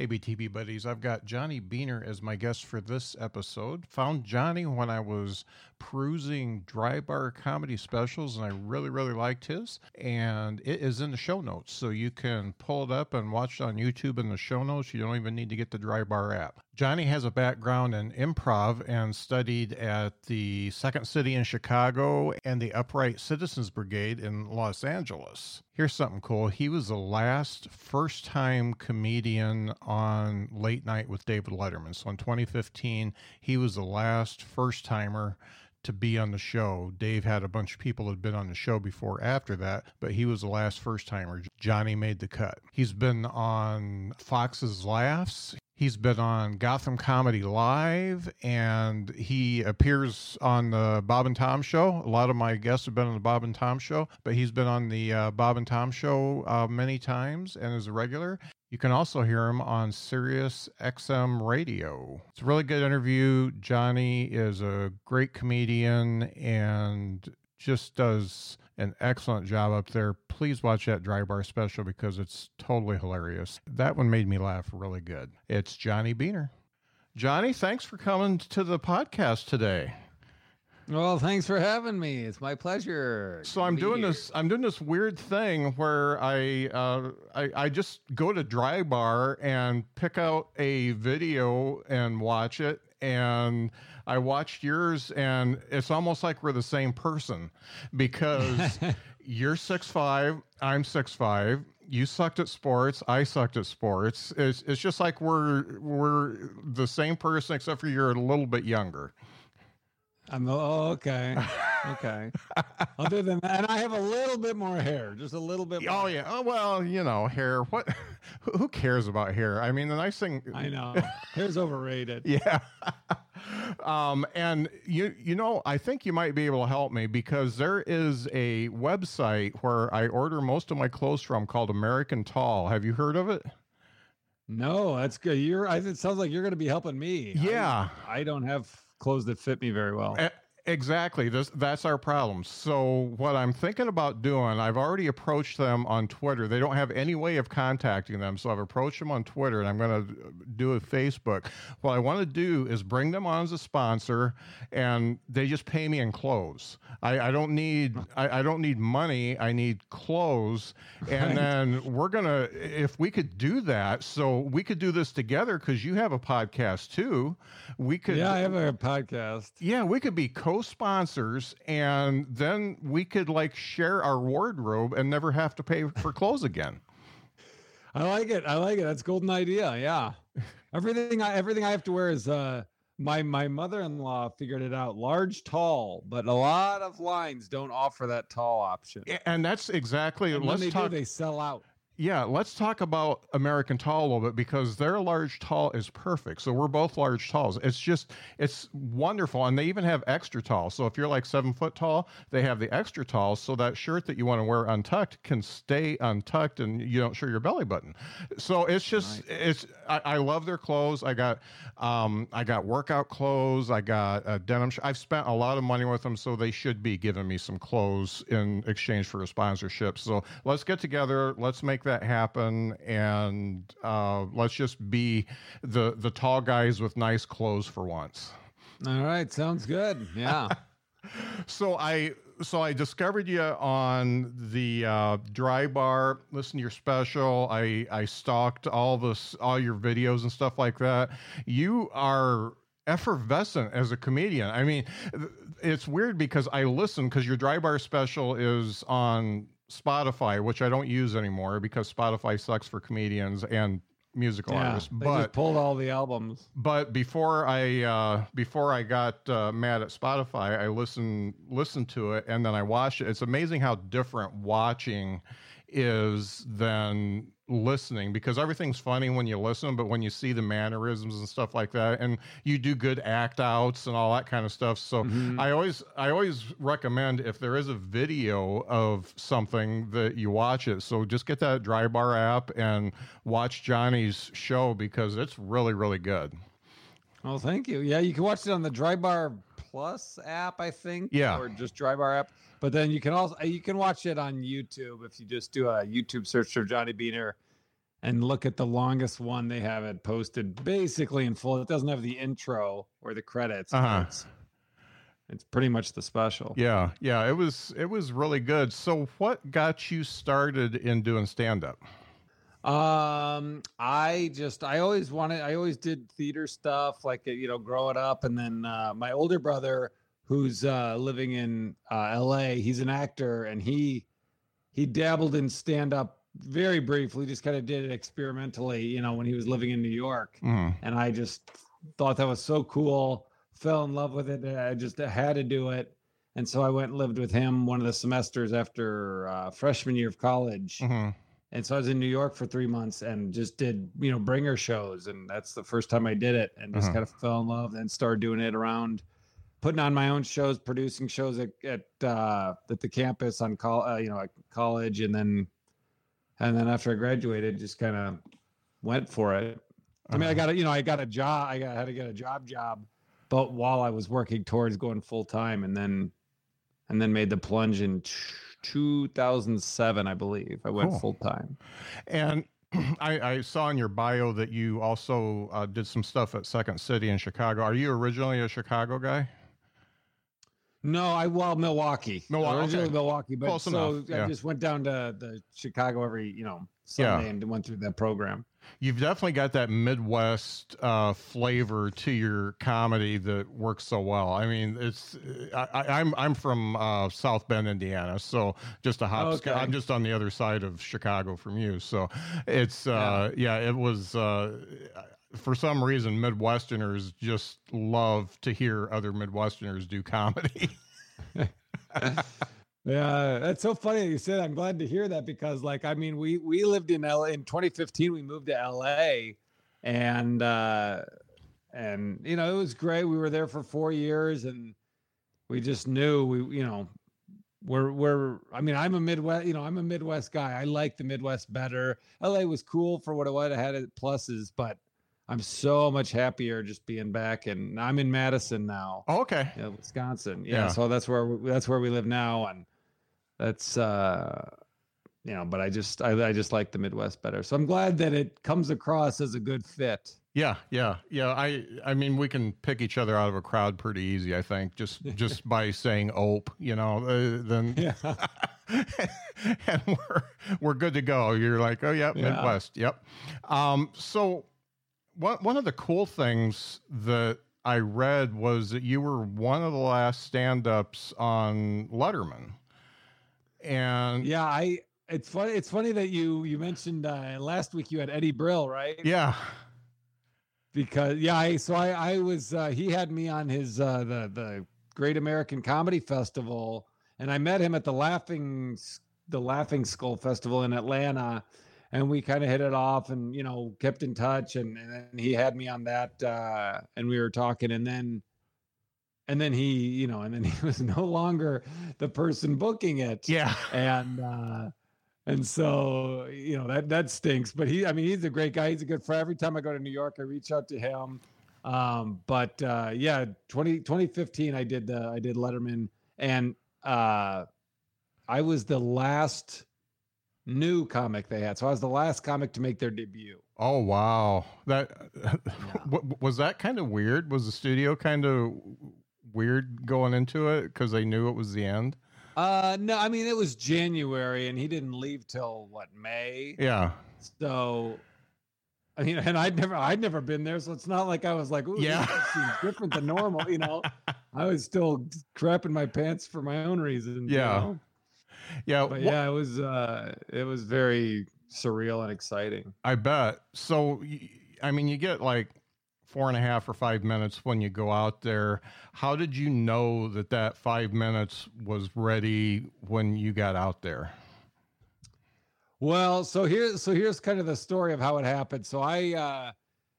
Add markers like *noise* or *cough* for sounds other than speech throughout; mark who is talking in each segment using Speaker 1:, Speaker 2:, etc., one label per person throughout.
Speaker 1: Hey, BTB buddies, I've got Johnny Beehner as my guest for this episode. Found Johnny when I was perusing dry bar comedy specials, and I really, really liked his. And it is in the show notes, so you can pull it up and watch it on YouTube in the show notes. You don't even need to get the dry bar app. Johnny has a background in improv and studied at the Second City in Chicago and the Upright Citizens Brigade in Los Angeles. Here's something cool. He was the last first time comedian on Late Night with David Letterman. So in 2015, he was the last first timer to be on the show. Dave had a bunch of people that had been on the show before after that, but he was the last first timer. Johnny made the cut. He's been on Fox's Laughs. He's been on Gotham Comedy Live and he appears on the Bob and Tom Show. A lot of my guests have been on the Bob and Tom Show, but he's been on the uh, Bob and Tom Show uh, many times and is a regular. You can also hear him on Sirius XM Radio. It's a really good interview. Johnny is a great comedian and just does an excellent job up there. Please watch that dry bar special because it's totally hilarious. That one made me laugh really good. It's Johnny Beehner. Johnny, thanks for coming to the podcast today.
Speaker 2: Well, thanks for having me. It's my pleasure.
Speaker 1: So I'm doing here. this. I'm doing this weird thing where I, uh, I I just go to Dry Bar and pick out a video and watch it. And I watched yours, and it's almost like we're the same person because *laughs* you're six five, I'm six five. You sucked at sports. I sucked at sports. It's it's just like we're we're the same person except for you're a little bit younger.
Speaker 2: I'm oh, okay. Okay. *laughs* Other than that, and I have a little bit more hair, just a little bit.
Speaker 1: Oh, more. Oh yeah. Oh well, you know, hair. What? *laughs* Who cares about hair? I mean, the nice thing. *laughs*
Speaker 2: I know hair's overrated.
Speaker 1: Yeah. um, and you you know, I think you might be able to help me because there is a website where I order most of my clothes from called American Tall. Have you heard of it?
Speaker 2: No, that's good. You're. I, it sounds like you're going to be helping me.
Speaker 1: Yeah.
Speaker 2: I, I don't have clothes that fit me very well.
Speaker 1: Eh, Exactly. This, that's our problem. So, what I'm thinking about doing, I've already approached them on Twitter. They don't have any way of contacting them. So, I've approached them on Twitter and I'm going to do a Facebook. What I want to do is bring them on as a sponsor and they just pay me in clothes. I, I don't need I, I, don't need money. I need clothes. And then we're going to, if we could do that, so we could do this together because you have a podcast too. We could.
Speaker 2: Yeah, I have a podcast.
Speaker 1: Yeah, we could be co sponsors, and then we could like share our wardrobe and never have to pay for clothes again.
Speaker 2: I like it. I like it. That's golden idea. Yeah. Everything I everything I have to wear is uh my my mother-in-law figured it out large tall but a lot of lines don't offer that tall option
Speaker 1: and that's exactly
Speaker 2: and let's when they talk, do they sell out
Speaker 1: yeah, let's talk about American Tall a little bit because their large tall is perfect. So we're both large talls. It's just it's wonderful, and they even have extra tall. So if you're like seven foot tall, they have the extra tall. So that shirt that you want to wear untucked can stay untucked, and you don't show your belly button. So it's just nice. it's I, I, love their clothes. I got um I got workout clothes. I got a denim. Sh- I've spent a lot of money with them, so they should be giving me some clothes in exchange for a sponsorship. So let's get together. Let's make that that happen, and uh, let's just be the the tall guys with nice clothes for once.
Speaker 2: All right, sounds good. Yeah. *laughs*
Speaker 1: so I so I discovered you on the uh, dry bar. Listen to your special. I I stalked all this all your videos and stuff like that. You are effervescent as a comedian. I mean, it's weird because I listen because your dry bar special is on Spotify, which I don't use anymore because Spotify sucks for comedians and musical
Speaker 2: Yeah,
Speaker 1: artists.
Speaker 2: they
Speaker 1: But
Speaker 2: just pulled all the albums.
Speaker 1: but before I uh, before I got uh, mad at Spotify, I listened listened to it and then I watched it. It's amazing how different watching is than listening because everything's funny when you listen, but when you see the mannerisms and stuff like that, and you do good act outs and all that kind of stuff. So
Speaker 2: Mhm.
Speaker 1: I always I always recommend if there is a video of something that you watch it. So just get that Dry Bar app and watch Johnny's show because it's really really good.
Speaker 2: Oh, thank you. Yeah, you can watch it on the Dry Bar Plus app, I think.
Speaker 1: Yeah.
Speaker 2: Or just Dry Bar app. But then you can also you can watch it on YouTube if you just do a YouTube search for Johnny Beehner and look at the longest one they have it posted basically in full. It doesn't have the intro or the credits.
Speaker 1: Uh-huh.
Speaker 2: It's, it's pretty much the special.
Speaker 1: Yeah, yeah, it was it was really good. So what got you started in doing stand up?
Speaker 2: Um, I just I always wanted I always did theater stuff like you know growing up, and then uh, my older brother who's uh, living in uh, L.A. He's an actor, and he he dabbled in stand up very briefly, just kind of did it experimentally, you know, when he was living in New York,
Speaker 1: Mm,
Speaker 2: and I just thought that was so cool, fell in love with it, and I just had to do it. And so I went and lived with him one of the semesters after uh, freshman year of college
Speaker 1: mhm.
Speaker 2: And so I was in New York for three months and just did you know bringer shows, and that's the first time I did it, and just
Speaker 1: Uh-huh.
Speaker 2: kind of fell in love, and started doing it around, putting on my own shows, producing shows at at uh, at the campus on call, uh, you know, at college, and then and then after I graduated, just kind of went for it. I mean, I
Speaker 1: Uh-huh.
Speaker 2: got a you know I got a job, I got had to get a job job, but while I was working towards going full time, and then and then made the plunge in. T- 2007, I believe. I went
Speaker 1: Cool.
Speaker 2: full time.
Speaker 1: And *clears throat* I, I saw in your bio that you also uh, did some stuff at Second City in Chicago. Are you originally a Chicago guy?
Speaker 2: No, I well Milwaukee.
Speaker 1: Milwaukee,
Speaker 2: Originally
Speaker 1: okay.
Speaker 2: Milwaukee, but
Speaker 1: Close
Speaker 2: so
Speaker 1: enough,
Speaker 2: I
Speaker 1: yeah.
Speaker 2: just went down to the Chicago every you know
Speaker 1: Yeah.
Speaker 2: Sunday and went through that program.
Speaker 1: You've definitely got that Midwest uh, flavor to your comedy that works so well. I mean, it's I, I, I'm I'm from uh, South Bend, Indiana, so just a hop.
Speaker 2: Okay.
Speaker 1: I'm just on the other side of Chicago from you, so it's uh, yeah. It was uh, for some reason Midwesterners just love to hear other Midwesterners do comedy. *laughs* *laughs*
Speaker 2: Yeah, that's so funny that you said. I'm glad to hear that because, like, I mean, we we lived in LA in 2015. We moved to LA, and uh, and you know it was great. We were there for four years, and we just knew we you know we're we're. I mean, I'm a Midwest. You know, I'm a Midwest guy. I like the Midwest better. LA was cool for what it was. It had its pluses, but I'm so much happier just being back. And I'm in Madison now
Speaker 1: Oh, okay.
Speaker 2: yeah, Wisconsin. Yeah,
Speaker 1: Yeah.
Speaker 2: so that's where we, that's where we live now, and that's uh, you know. But I just I, I just like the Midwest better, so I'm glad that it comes across as a good fit.
Speaker 1: Yeah, yeah, yeah. I I mean, we can pick each other out of a crowd pretty easy. I think just *laughs* just by saying "ope," you know, uh, then
Speaker 2: Yeah, *laughs*
Speaker 1: and we're we're good to go. You're like, oh yeah,
Speaker 2: Yeah.
Speaker 1: Midwest, yep. Um, so one one of the cool things that I read was that you were one of the last stand-ups on Letterman, and
Speaker 2: yeah. I it's funny. It's funny that you you mentioned uh, last week you had Eddie Brill, right?
Speaker 1: yeah,
Speaker 2: because yeah I, so i i was uh, he had me on his uh the the great american comedy festival and i met him at the laughing the laughing skull festival in atlanta and we kind of hit it off and you know kept in touch and, and then he had me on that uh and we were talking and then and then he you know and then *laughs* he was no longer the person booking it.
Speaker 1: Yeah,
Speaker 2: and uh and so you know that that stinks but he i mean he's a great guy. He's a good friend. Every time i go to new york i reach out to him. Um but uh yeah 20 2015 i did the i did letterman and uh i was the last new comic they had. So i was the last comic to make their debut.
Speaker 1: Oh wow, that *laughs* w- was that kind of weird. Was the studio kind of weird going into it because they knew it was the end?
Speaker 2: uh no i mean it was january and he didn't leave till what may
Speaker 1: Yeah,
Speaker 2: So, I mean, and I'd never, I'd never been there, so it's not like I was like, Ooh,
Speaker 1: Yeah.
Speaker 2: seems different than normal. You know, *laughs* I was still crapping my pants for my own reasons. you
Speaker 1: Yeah.
Speaker 2: know?
Speaker 1: Yeah,
Speaker 2: but yeah, it was, uh, it was very surreal and exciting.
Speaker 1: I bet. So, I mean, you get like four and a half or five minutes when you go out there. How did you know that that five minutes was ready when you got out there?
Speaker 2: Well, so here's so here's kind of the story of how it happened. So I uh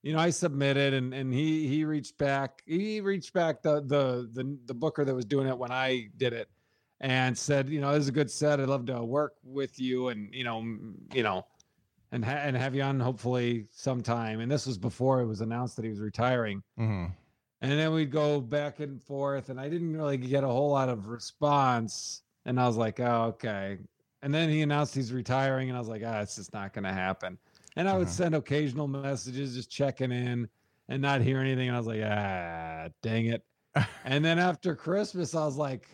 Speaker 2: you know, I submitted and and he he reached back. He reached back the the the the booker that was doing it when I did it and said, you know, this is a good set. I'd love to work with you and you know, you know, and ha- and have you on hopefully sometime. And this was before it was announced that he was retiring.
Speaker 1: hmm
Speaker 2: And then we'd go back and forth, and I didn't really get a whole lot of response. And I was like, oh, okay. And then he announced he's retiring, and I was like, ah, it's just not going to happen. And I would
Speaker 1: Uh-huh.
Speaker 2: send occasional messages, just checking in and not hear anything. And I was like, ah, dang it. *laughs* and then after Christmas, I was like,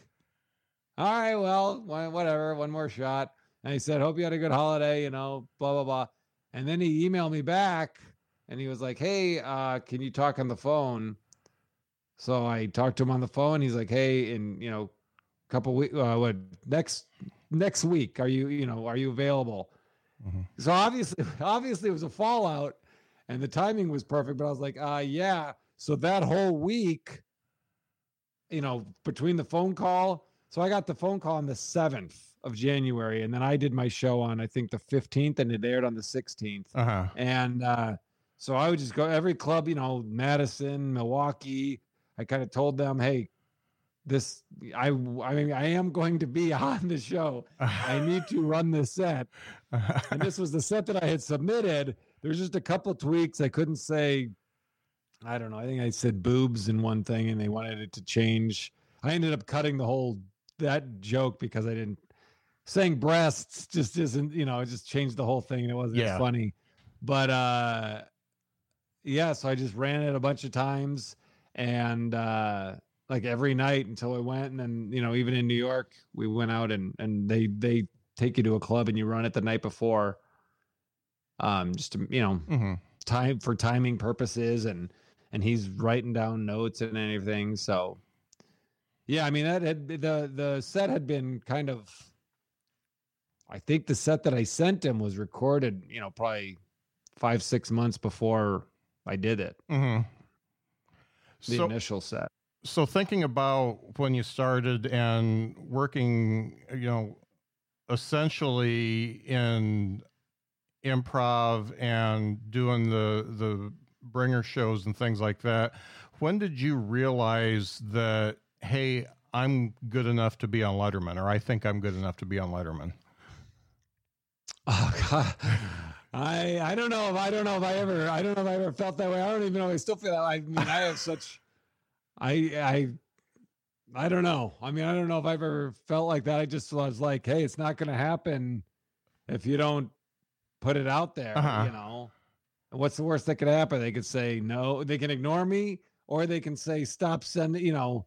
Speaker 2: all right, well, whatever, one more shot. And he said, hope you had a good holiday, you know, blah, blah, blah. And then he emailed me back and he was like, hey, uh, can you talk on the phone? So I talked to him on the phone. He's like, "Hey, in you know, a couple weeks, uh, what next next week? Are you you know are you available?"
Speaker 1: Mhm.
Speaker 2: So obviously, *laughs* obviously, it was a fallout, and the timing was perfect. But I was like, "Uh, yeah." So that whole week, you know, between the phone call, so I got the phone call on the seventh of January, and then I did my show on I think the fifteenth, and it aired on the sixteenth.
Speaker 1: Uh huh.
Speaker 2: And uh, so I would just go every club, you know, Madison, Milwaukee. I kind of told them, hey, this I I mean I am going to be *laughs* on the show. I *laughs* need to run this set. And this was the set that I had submitted. There's just a couple tweaks. I couldn't say, I don't know. I think I said boobs in one thing and they wanted it to change. I ended up cutting the whole that joke because I didn't saying breasts just isn't, you know, it just changed the whole thing and it wasn't
Speaker 1: Yeah.
Speaker 2: funny. But uh yeah, so I just ran it a bunch of times and uh like every night until I went and then, you know, even in New York, we went out and and they they take you to a club and you run it the night before. Um just to, you know,
Speaker 1: hmm
Speaker 2: time for timing purposes and and he's writing down notes and everything so yeah i mean that had the the set had been kind of i think the set that i sent him was recorded you know probably five six months before i did it.
Speaker 1: Hmm
Speaker 2: the
Speaker 1: So,
Speaker 2: initial set.
Speaker 1: so thinking about when you started and working, you know, essentially in improv and doing the the bringer shows and things like that, when did you realize that hey, I'm good enough to be on Letterman, or I think I'm good enough to be on Letterman?
Speaker 2: Oh god i i don't know if i don't know if i ever i don't know if i ever felt that way i don't even know if i still feel that i mean i have such i i I don't know. I mean, I don't know if I've ever felt like that. I just was like, hey, it's not going to happen if you don't put it out there,
Speaker 1: Uh-huh.
Speaker 2: you know. And what's the worst that could happen? They could say no, they can ignore me, or they can say stop sending, you know,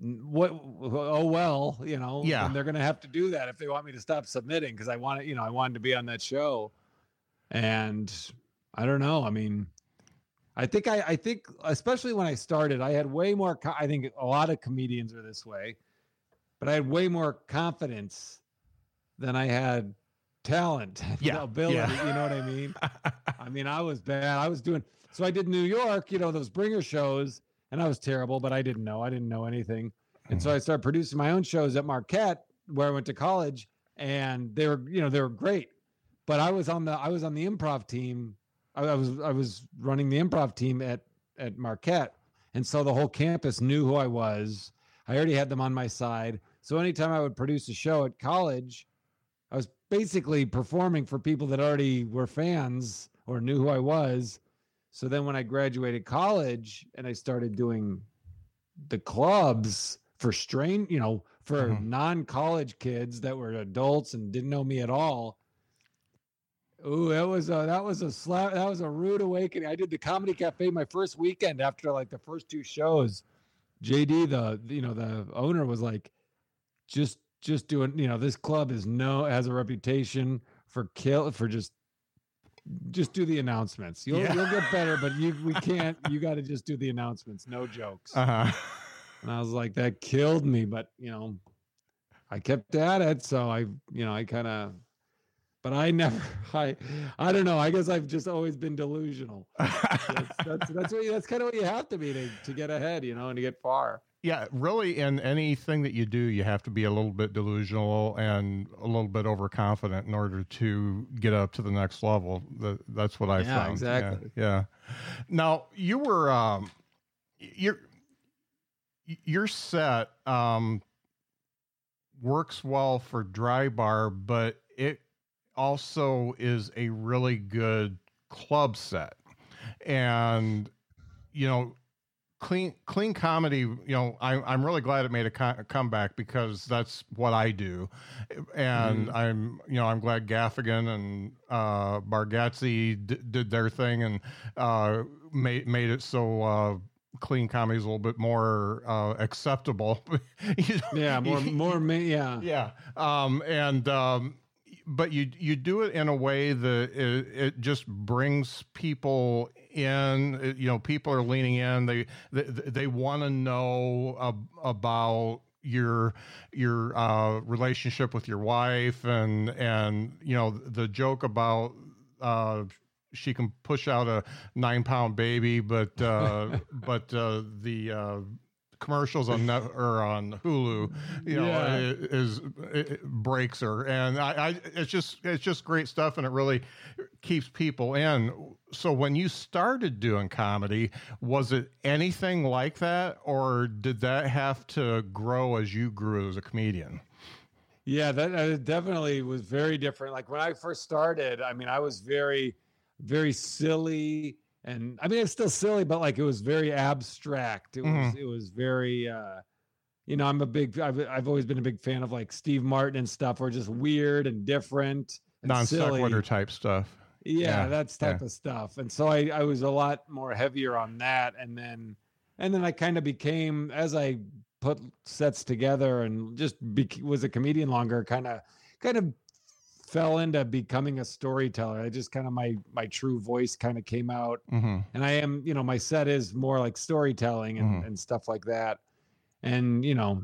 Speaker 2: what oh well, you know.
Speaker 1: Yeah.
Speaker 2: And they're going to have to do that if they want me to stop submitting because I want you know, I wanted to be on that show. And I don't know. I mean, I think I, I think especially when I started, I had way more. Co- I think a lot of comedians are this way, but I had way more confidence than I had talent, *laughs*
Speaker 1: Yeah,
Speaker 2: ability.
Speaker 1: yeah.
Speaker 2: You know what I mean? *laughs* I mean, I was bad. I was doing so. I did New York, you know, those bringer shows, and I was terrible, but I didn't know. I didn't know anything, and so mm-hmm. I started producing my own shows at Marquette, where I went to college, and they were, you know, they were great. But I was on the I was on the improv team. I, I was I was running the improv team at at Marquette, and so the whole campus knew who I was. I already had them on my side. So anytime I would produce a show at college, I was basically performing for people that already were fans or knew who I was. So then when I graduated college and I started doing the clubs for strain, you know, for
Speaker 1: Mhm.
Speaker 2: non-college kids that were adults and didn't know me at all. Ooh, that was a that was a slap. That was a rude awakening. I did the comedy cafe my first weekend after like the first two shows. JD, the you know the owner was like, just just doing you know this club is no has a reputation for kill for just just do the announcements. You'll
Speaker 1: Yeah.
Speaker 2: you'll get better, but you we *laughs* can't. You got to just do the announcements. No jokes.
Speaker 1: Uh-huh.
Speaker 2: And I was like, that killed me. But you know, I kept at it. So I, you know, I kind of, but I never, *laughs* I, I don't know. I guess I've just always been delusional. *laughs* That's that's that's, what you, that's kind of what you have to be to to get ahead, you know, and to get far.
Speaker 1: Yeah, really in anything that you do, you have to be a little bit delusional and a little bit overconfident in order to get up to the next level. That, that's what I
Speaker 2: Yeah,
Speaker 1: found.
Speaker 2: exactly.
Speaker 1: Yeah, yeah. Now you were um your your set um works well for dry bar, but it also is a really good club set. And you know, clean clean comedy you know I, i'm really glad it made a, co- a comeback because that's what i do. And i'm you know i'm glad gaffigan and uh bargatze d- did their thing and uh made made it so uh clean comedy is a little bit more uh acceptable. *laughs* You know,
Speaker 2: Yeah, more *laughs* more yeah.
Speaker 1: yeah. Um and um but you you do it in a way that it, it just brings people in you know people are leaning in. They they, they want to know ab- about your your uh relationship with your wife and and you know the joke about uh she can push out a nine pound baby but uh *laughs* but uh the uh commercials on net or on Hulu, you know,
Speaker 2: Yeah.
Speaker 1: is breaks her, and I, I, it's just it's just great stuff, and it really keeps people in. So when you started doing comedy, was it anything like that, or did that have to grow as you grew as a comedian?
Speaker 2: Yeah, that uh, definitely was very different. Like when I first started, I mean, I was very, very silly, and I mean, it's still silly, but like it was very abstract. It was,
Speaker 1: Mhm.
Speaker 2: it was very, uh, you know, I'm a big, I've, I've always been a big fan of like Steve Martin and stuff, or just weird and different, and
Speaker 1: Non sequitur type stuff.
Speaker 2: Yeah,
Speaker 1: Yeah,
Speaker 2: that's type
Speaker 1: yeah.
Speaker 2: of stuff. And so I, I was a lot more heavier on that. And then, and then I kind of became, as I put sets together and just bec was a comedian longer, kind of, kind of fell into becoming a storyteller. I just kind of, my, my true voice kind of came out
Speaker 1: hmm
Speaker 2: and I am, you know, my set is more like storytelling and,
Speaker 1: Mhm.
Speaker 2: and stuff like that. And, you know,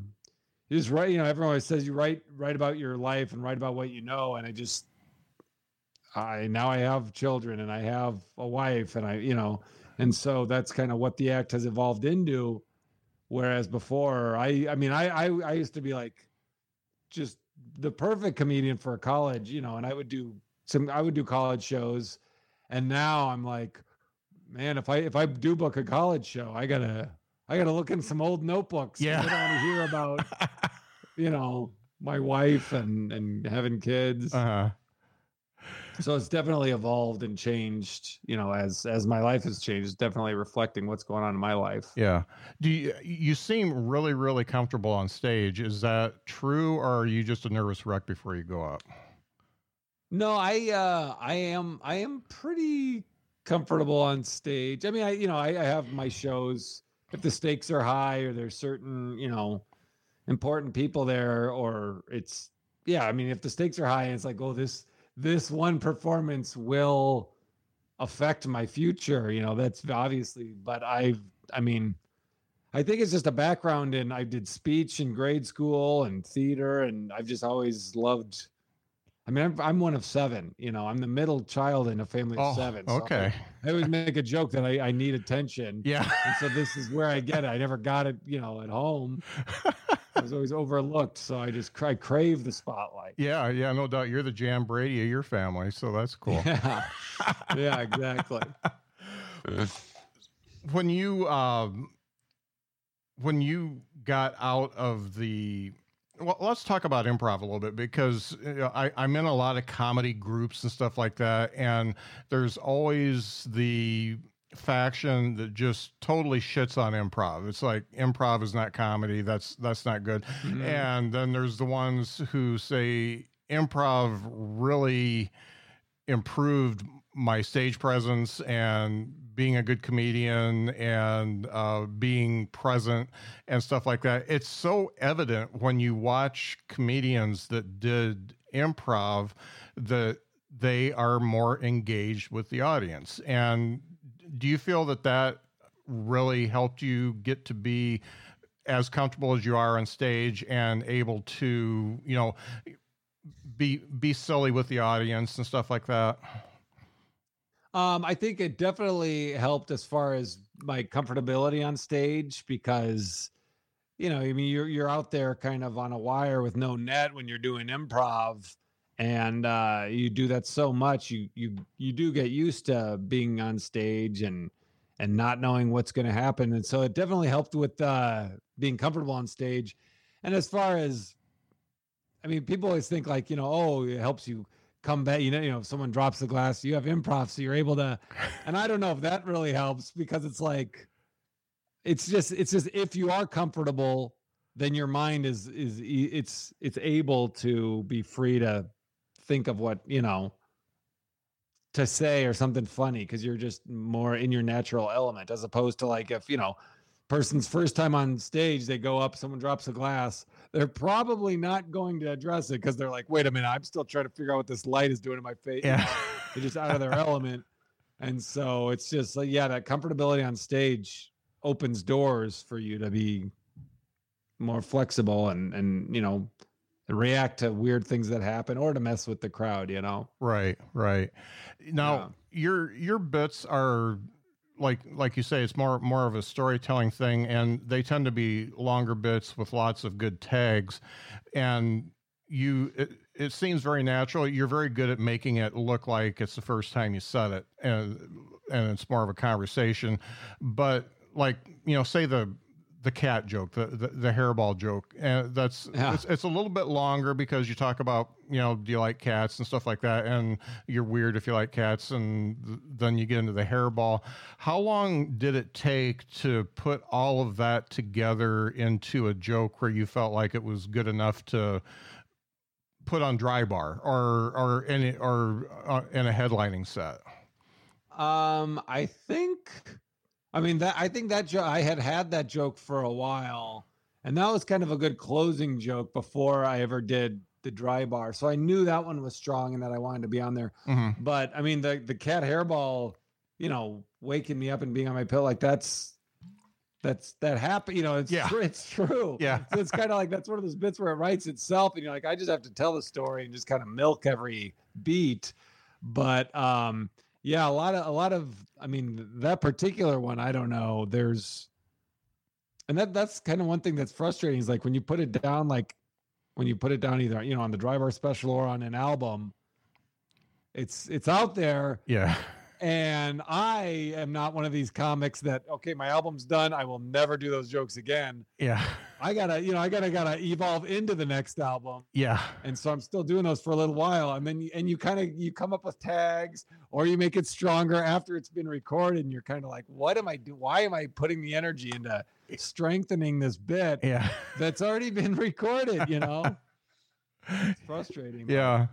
Speaker 2: you just write, you know, everyone always says you write, write about your life and write about what you know. And I just, I, now I have children and I have a wife and I, you know, and so that's kind of what the act has evolved into. Whereas before I, I mean, I, I, I used to be like just the perfect comedian for a college, you know, and I would do some, I would do college shows. And now I'm like, man, if I if I do book a college show, I gotta I gotta look in some old notebooks.
Speaker 1: Yeah.
Speaker 2: I don't want to hear about *laughs* you know my wife and and having kids.
Speaker 1: uh-huh.
Speaker 2: So it's definitely evolved and changed. You know, as as my life has changed, it's definitely reflecting what's going on in my life.
Speaker 1: Yeah. Do you you seem really really comfortable on stage? Is that true, or are you just a nervous wreck before you go up?
Speaker 2: No, I uh I am I am pretty comfortable on stage. I mean, I you know, I, I have my shows if the stakes are high or there's certain, you know, important people there or it's yeah, I mean, if the stakes are high and it's like, oh, this this one performance will affect my future, you know, that's obviously, but I've I mean, I think it's just a background in I did speech in grade school and theater and I've just always loved I mean, I'm, I'm one of seven. You know, I'm the middle child in a family of
Speaker 1: Oh,
Speaker 2: seven. so
Speaker 1: okay.
Speaker 2: I, I always make a joke that I, I need attention.
Speaker 1: Yeah.
Speaker 2: And so this is where I get it. I never got it, you know, at home. *laughs* I was always overlooked. So I just I crave the spotlight.
Speaker 1: Yeah, yeah, no doubt. You're the Jan Brady of your family, so that's cool.
Speaker 2: Yeah. yeah, exactly.
Speaker 1: when you um, when you got out of the well, let's talk about improv a little bit because you know, I, I'm in a lot of comedy groups and stuff like that, and there's always the faction that just totally shits on improv. It's like improv is not comedy. That's that's not good.
Speaker 2: Mhm.
Speaker 1: And then there's the ones who say improv really improved my stage presence and being a good comedian and uh, being present and stuff like that. It's so evident when you watch comedians that did improv that they are more engaged with the audience. And do you feel that that really helped you get to be as comfortable as you are on stage and able to, you know, be be silly with the audience and stuff like that?
Speaker 2: Um, I think it definitely helped as far as my comfortability on stage because you know, I mean you're you're out there kind of on a wire with no net when you're doing improv and uh you do that so much you you you do get used to being on stage and and not knowing what's going to happen. And so it definitely helped with uh being comfortable on stage. And as far as i mean people always think like you know oh it helps you come back you know you know if someone drops the glass you have improv so you're able to *laughs* and i don't know if that really helps because it's like it's just it's just if you are comfortable then your mind is is it's it's able to be free to think of what you know to say or something funny because you're just more in your natural element as opposed to like if you know person's first time on stage they go up someone drops a glass they're probably not going to address it because they're like wait a minute i'm still trying to figure out what this light is doing in my face
Speaker 1: Yeah.
Speaker 2: they're just out of their element and so it's just like yeah that comfortability on stage opens doors for you to be more flexible and and you know react to weird things that happen or to mess with the crowd you know
Speaker 1: Right, right. Now your your bits are like like you say, it's more more of a storytelling thing, and they tend to be longer bits with lots of good tags, and you it, it seems very natural. You're very good at making it look like it's the first time you said it, and and it's more of a conversation. But like you know, say the the cat joke, the the, the hairball joke, and that's
Speaker 2: Yeah.
Speaker 1: it's, it's a little bit longer because you talk about you know do you like cats and stuff like that, and you're weird if you like cats, and th- then you get into the hairball. How long did it take to put all of that together into a joke where you felt like it was good enough to put on dry bar or or any or uh, in a headlining set?
Speaker 2: um i think i mean that i think that joke i had had that joke for a while and that was kind of a good closing joke before i ever did the dry bar so i knew that one was strong and that i wanted to be on there
Speaker 1: Mm-hmm.
Speaker 2: but I mean the the cat hairball, you know, waking me up and being on my pillow like that's that's that happen. You know, it's
Speaker 1: Yeah.
Speaker 2: true. It's true.
Speaker 1: Yeah. *laughs*
Speaker 2: So it's kind of like that's one of those bits where it writes itself, and you're like, I just have to tell the story and just kind of milk every beat. But um, yeah, a lot of a lot of I mean that particular one, I don't know. There's and that that's kind of one thing that's frustrating is like when you put it down, like when you put it down either you know on the Dry Bar special or on an album it's it's out there
Speaker 1: Yeah.
Speaker 2: And i am not one of these comics that okay my album's done i will never do those jokes again
Speaker 1: Yeah.
Speaker 2: i gotta you know i gotta gotta evolve into the next album
Speaker 1: Yeah.
Speaker 2: and so i'm still doing those for a little while and then you, and you kind of you come up with tags or you make it stronger after it's been recorded and you're kind of like what am i do why am i putting the energy into eh. strengthening this bit
Speaker 1: Yeah.
Speaker 2: that's already been recorded you know *laughs* it's frustrating
Speaker 1: Yeah.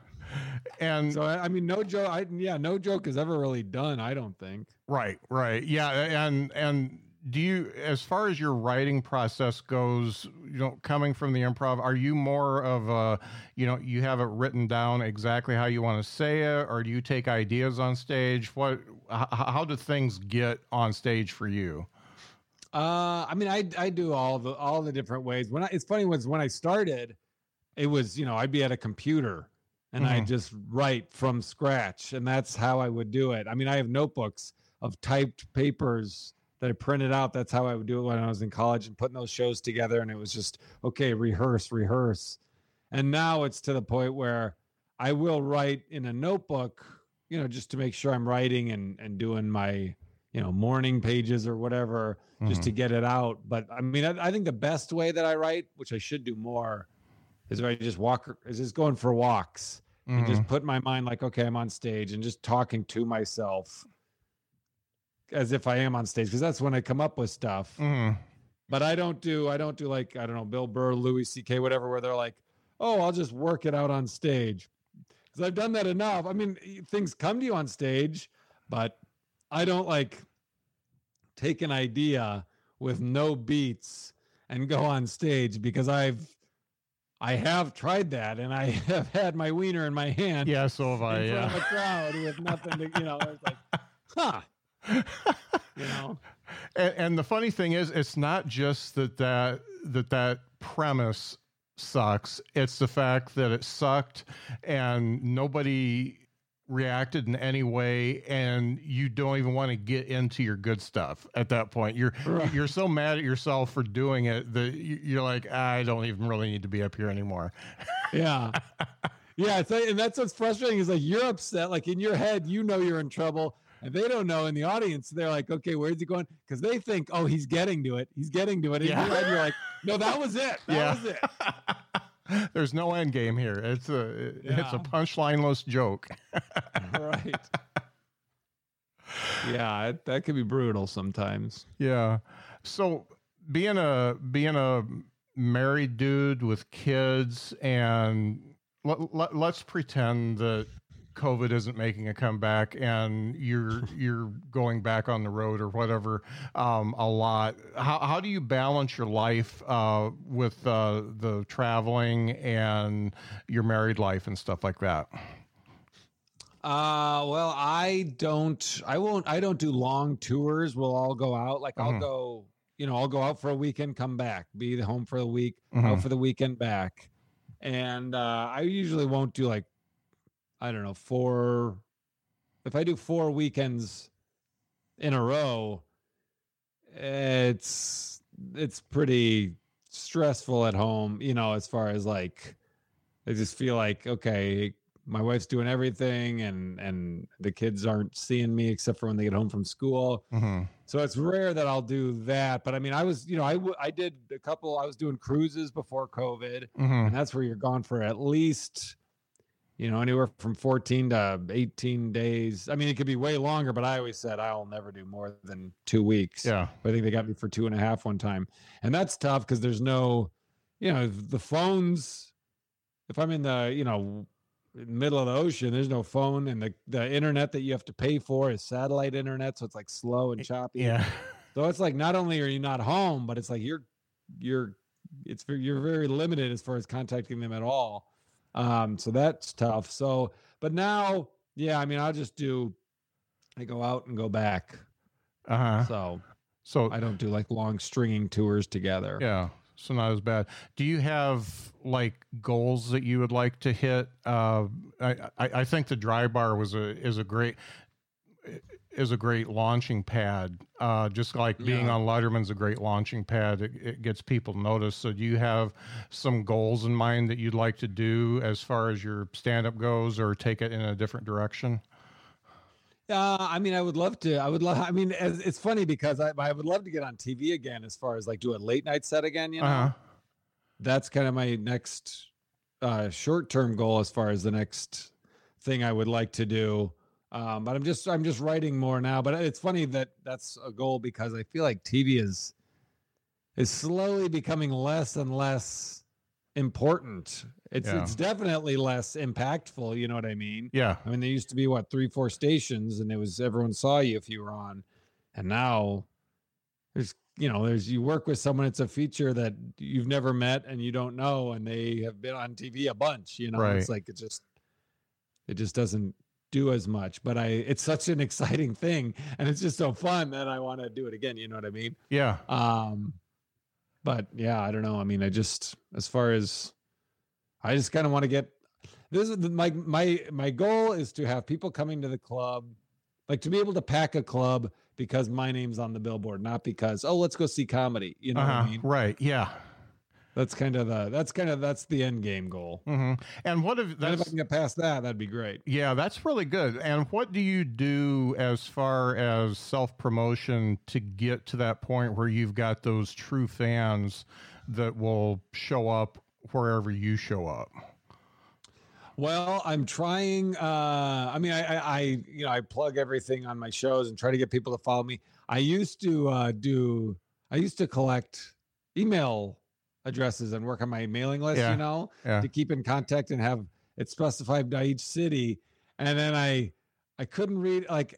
Speaker 1: And
Speaker 2: so I, mean, no joke. I yeah, no joke is ever really done. I don't think.
Speaker 1: right, right. Yeah, and and do you as far as your writing process goes, you know, coming from the improv, are you more of a, you know, you have it written down exactly how you want to say it or do you take ideas on stage? What h- how do things get on stage for you?
Speaker 2: Uh, I mean, I I do all the all the different ways. When I it's funny was when I started, it was you know I'd be at a computer and I
Speaker 1: Mhm.
Speaker 2: just write from scratch, and that's how I would do it. I mean, I have notebooks of typed papers that I printed out. That's how I would do it when I was in college and putting those shows together. And it was just okay, rehearse, rehearse. And now it's to the point where I will write in a notebook, you know, just to make sure I'm writing and and doing my you know morning pages or whatever just to get it out. But I mean, I, I think the best way that I write, which I should do more, is where I just walk, is just going for walks and
Speaker 1: Mhm.
Speaker 2: just put my mind like, okay, I'm on stage and just talking to myself as if I am on stage because that's when I come up with stuff.
Speaker 1: Mhm.
Speaker 2: But I don't do, I don't do like, I don't know, Bill Burr, Louis C.K., whatever, where they're like, oh, I'll just work it out on stage. Because I've done that enough. I mean, things come to you on stage, but I don't like take an idea with no beats and go on stage because I've I have tried that, and I *laughs* have had my wiener in my hand.
Speaker 1: Yeah, so have I. Yeah.
Speaker 2: a crowd with nothing to, you know, it's like, *laughs* huh, you know,
Speaker 1: And, and the funny thing is, it's not just that that that that premise sucks. It's the fact that it sucked, and nobody reacted in any way, and you don't even want to get into your good stuff at that point. You're
Speaker 2: Right.
Speaker 1: you're so mad at yourself for doing it that you- you're like, I don't even really need to be up here anymore. *laughs*
Speaker 2: yeah, yeah. It's like, and that's what's frustrating is like you're upset, like in your head, you know you're in trouble. And they don't know in the audience. They're like, okay, where's he going? Because they think, oh, he's getting to it. He's getting to it. In
Speaker 1: Yeah.
Speaker 2: your head, you're like, no, that was it. That
Speaker 1: Yeah.
Speaker 2: was it. *laughs* *laughs*
Speaker 1: There's no end game here. It's a it's
Speaker 2: Yeah.
Speaker 1: a punchlineless joke. *laughs*
Speaker 2: right. *laughs* Yeah, it, that could be brutal sometimes.
Speaker 1: Yeah. So being a being a married dude with kids and let, let, let's pretend that COVID isn't making a comeback and you're *laughs* you're going back on the road or whatever um, a lot. How how do you balance your life uh, with uh, the traveling and your married life and stuff like that?
Speaker 2: Uh, well, I don't, I won't, I don't do long tours. We'll all go out. Like I'll
Speaker 1: Mhm.
Speaker 2: go, you know, I'll go out for a weekend, come back, be home for the week,
Speaker 1: Mhm.
Speaker 2: out for the weekend, back. And uh, I usually won't do like, I don't know, four. If I do four weekends in a row, it's it's pretty stressful at home. You know, as far as like, I just feel like okay, my wife's doing everything, and and the kids aren't seeing me except for when they get home from school.
Speaker 1: Mm-hmm.
Speaker 2: So it's rare that I'll do that. But I mean, I was, you know, I w- I did a couple. I was doing cruises before COVID,
Speaker 1: Mm-hmm.
Speaker 2: and that's where you're gone for at least, you know, anywhere from 14 to 18 days. I mean, it could be way longer, but I always said I'll never do more than two weeks.
Speaker 1: Yeah.
Speaker 2: I think they got me for two and a half one time, and that's tough because there's no, you know, the phones. If I'm in the, you know, middle of the ocean, there's no phone, and the the internet that you have to pay for is satellite internet, so it's like slow and choppy.
Speaker 1: Yeah.
Speaker 2: So it's like not only are you not home, but it's like you're you're it's you're very limited as far as contacting them at all. Um, so that's tough. So, but now, yeah, I mean, I'll just do. I go out and go back.
Speaker 1: Uh huh.
Speaker 2: So
Speaker 1: So
Speaker 2: I don't do like long stringing tours together.
Speaker 1: Yeah, so not as bad. Do you have like goals that you would like to hit? Uh, I, I I think the dry bar was a is a great is a great launching pad. Uh, just like being
Speaker 2: Yeah.
Speaker 1: on Letterman's a great launching pad. It, it gets people noticed. So do you have some goals in mind that you'd like to do as far as your stand up goes, or take it in a different direction?
Speaker 2: Uh, I mean, I would love to. I would love. I mean, as, it's funny because I, I would love to get on TV again, as far as like do a late night set again. You know,
Speaker 1: Uh-huh.
Speaker 2: that's kind of my next uh, short term goal as far as the next thing I would like to do. Um, but I'm just I'm just writing more now. But it's funny that that's a goal because I feel like TV is is slowly becoming less and less important. It's
Speaker 1: Yeah.
Speaker 2: it's definitely less impactful. You know what I mean?
Speaker 1: Yeah.
Speaker 2: I mean, there used to be what three, four stations, and it was everyone saw you if you were on, and now there's you know there's you work with someone. It's a feature that you've never met and you don't know, and they have been on TV a bunch. You know,
Speaker 1: Right.
Speaker 2: it's like it just it just doesn't do as much. But I, it's such an exciting thing, and it's just so fun that I want to do it again. You know what I mean?
Speaker 1: Yeah.
Speaker 2: Um, but yeah, I don't know. I mean, I just as far as I just kind of want to get this is my my my goal is to have people coming to the club, like to be able to pack a club because my name's on the billboard, not because oh let's go see comedy. You know what
Speaker 1: Uh-huh.
Speaker 2: I mean?
Speaker 1: Right. Yeah.
Speaker 2: That's kind of the that's kind of that's the end game goal.
Speaker 1: hmm And what if
Speaker 2: And if I can get past that, that'd be great.
Speaker 1: Yeah, that's really good. And what do you do as far as self promotion to get to that point where you've got those true fans that will show up wherever you show up?
Speaker 2: Well, I'm trying. Uh, I mean, I, I, I, you know, I plug everything on my shows and try to get people to follow me. I used to uh, do. I used to collect email addresses and work on my mailing list.
Speaker 1: Yeah,
Speaker 2: You know,
Speaker 1: yeah.
Speaker 2: to keep in contact and have it specified by each city. And then I, I couldn't read like.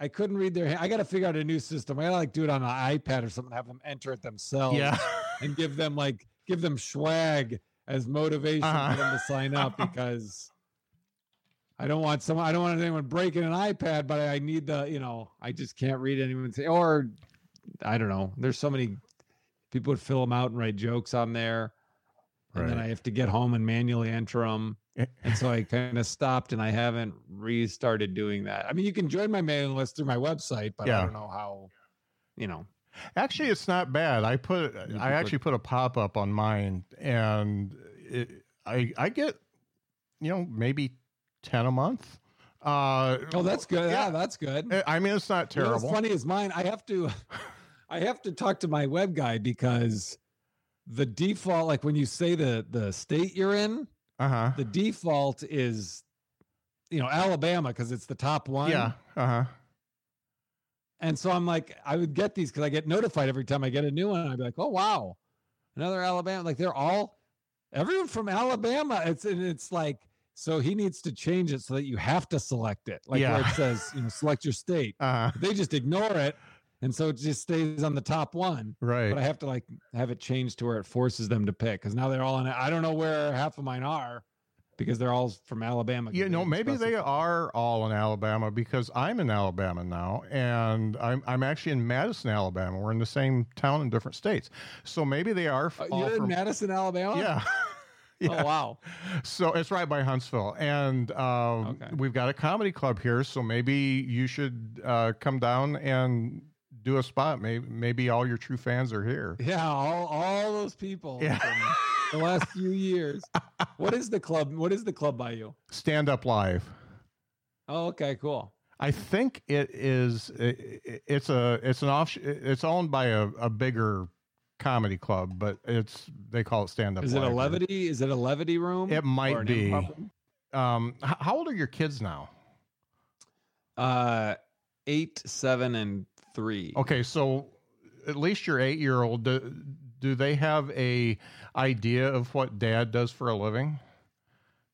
Speaker 2: I couldn't read their. I got to figure out a new system. I got to like do it on an iPad or something. Have them enter it themselves
Speaker 1: Yeah. *laughs*
Speaker 2: and give them like give them swag as motivation
Speaker 1: Uh-huh.
Speaker 2: for them to sign up because I don't want someone I don't want anyone breaking an iPad, but I need the, you know, I just can't read anyone say or I don't know. There's so many people would fill them out and write jokes on there. And then I have to get home and manually enter them.
Speaker 1: Eh.
Speaker 2: And so I kind of stopped and I haven't restarted doing that. I mean, you can join my mailing list through my website, but
Speaker 1: Yeah.
Speaker 2: I don't know how, you know.
Speaker 1: Actually, it's not bad. I put I actually put a pop up on mine, and it, I I get you know maybe ten a month. Uh,
Speaker 2: Oh, that's good. Yeah,
Speaker 1: Yeah.
Speaker 2: that's good.
Speaker 1: I- I mean, it's not
Speaker 2: You know
Speaker 1: terrible.
Speaker 2: funny is mine. I have to, *laughs* I have to talk to my web guy because the default, like when you say the the state you're in,
Speaker 1: Uh huh.
Speaker 2: the default is, you know, Alabama because it's the top one.
Speaker 1: Yeah. Uh huh.
Speaker 2: And so I'm like, I would get these because I get notified every time I get a new one. I'd be like, oh wow, another Alabama. Like they're all everyone from Alabama. It's and it's like so he needs to change it so that you have to select it. Like where it says, you know, select your state. *laughs*
Speaker 1: Uh huh.
Speaker 2: They just ignore it. And so it just stays on the top one.
Speaker 1: Right.
Speaker 2: But I have to like have it changed to where it forces them to pick because now they're all in it. I don't know where half of mine are because they're all from Alabama.
Speaker 1: you know, maybe they are all in Alabama because I'm in Alabama now, and I'm I'm actually in Madison, Alabama. We're in the same town in different states, so maybe they are
Speaker 2: Uh, You're in. Madison, Alabama?
Speaker 1: yeah. *laughs* *laughs* yeah.
Speaker 2: Oh, wow.
Speaker 1: So it's right by Huntsville, and um,
Speaker 2: Okay.
Speaker 1: we've got a comedy club here. So maybe you should uh, come down and do a spot. Maybe maybe all your true fans are here.
Speaker 2: Yeah, all all those people
Speaker 1: Yeah.
Speaker 2: from the last few years. *laughs* What is the club? What is the club by you?
Speaker 1: Stand up live.
Speaker 2: Oh, okay, cool.
Speaker 1: I think it is. i- i- It's a. It's an off. It's owned by a, a bigger comedy club, but it's they call it stand up.
Speaker 2: Is it a levity? Is it a levity room?
Speaker 1: It might be. Um, how old are your kids now?
Speaker 2: Uh, eight, seven, and three.
Speaker 1: Okay, so at least your eight year old. Do, do they have a idea of what dad does for a living?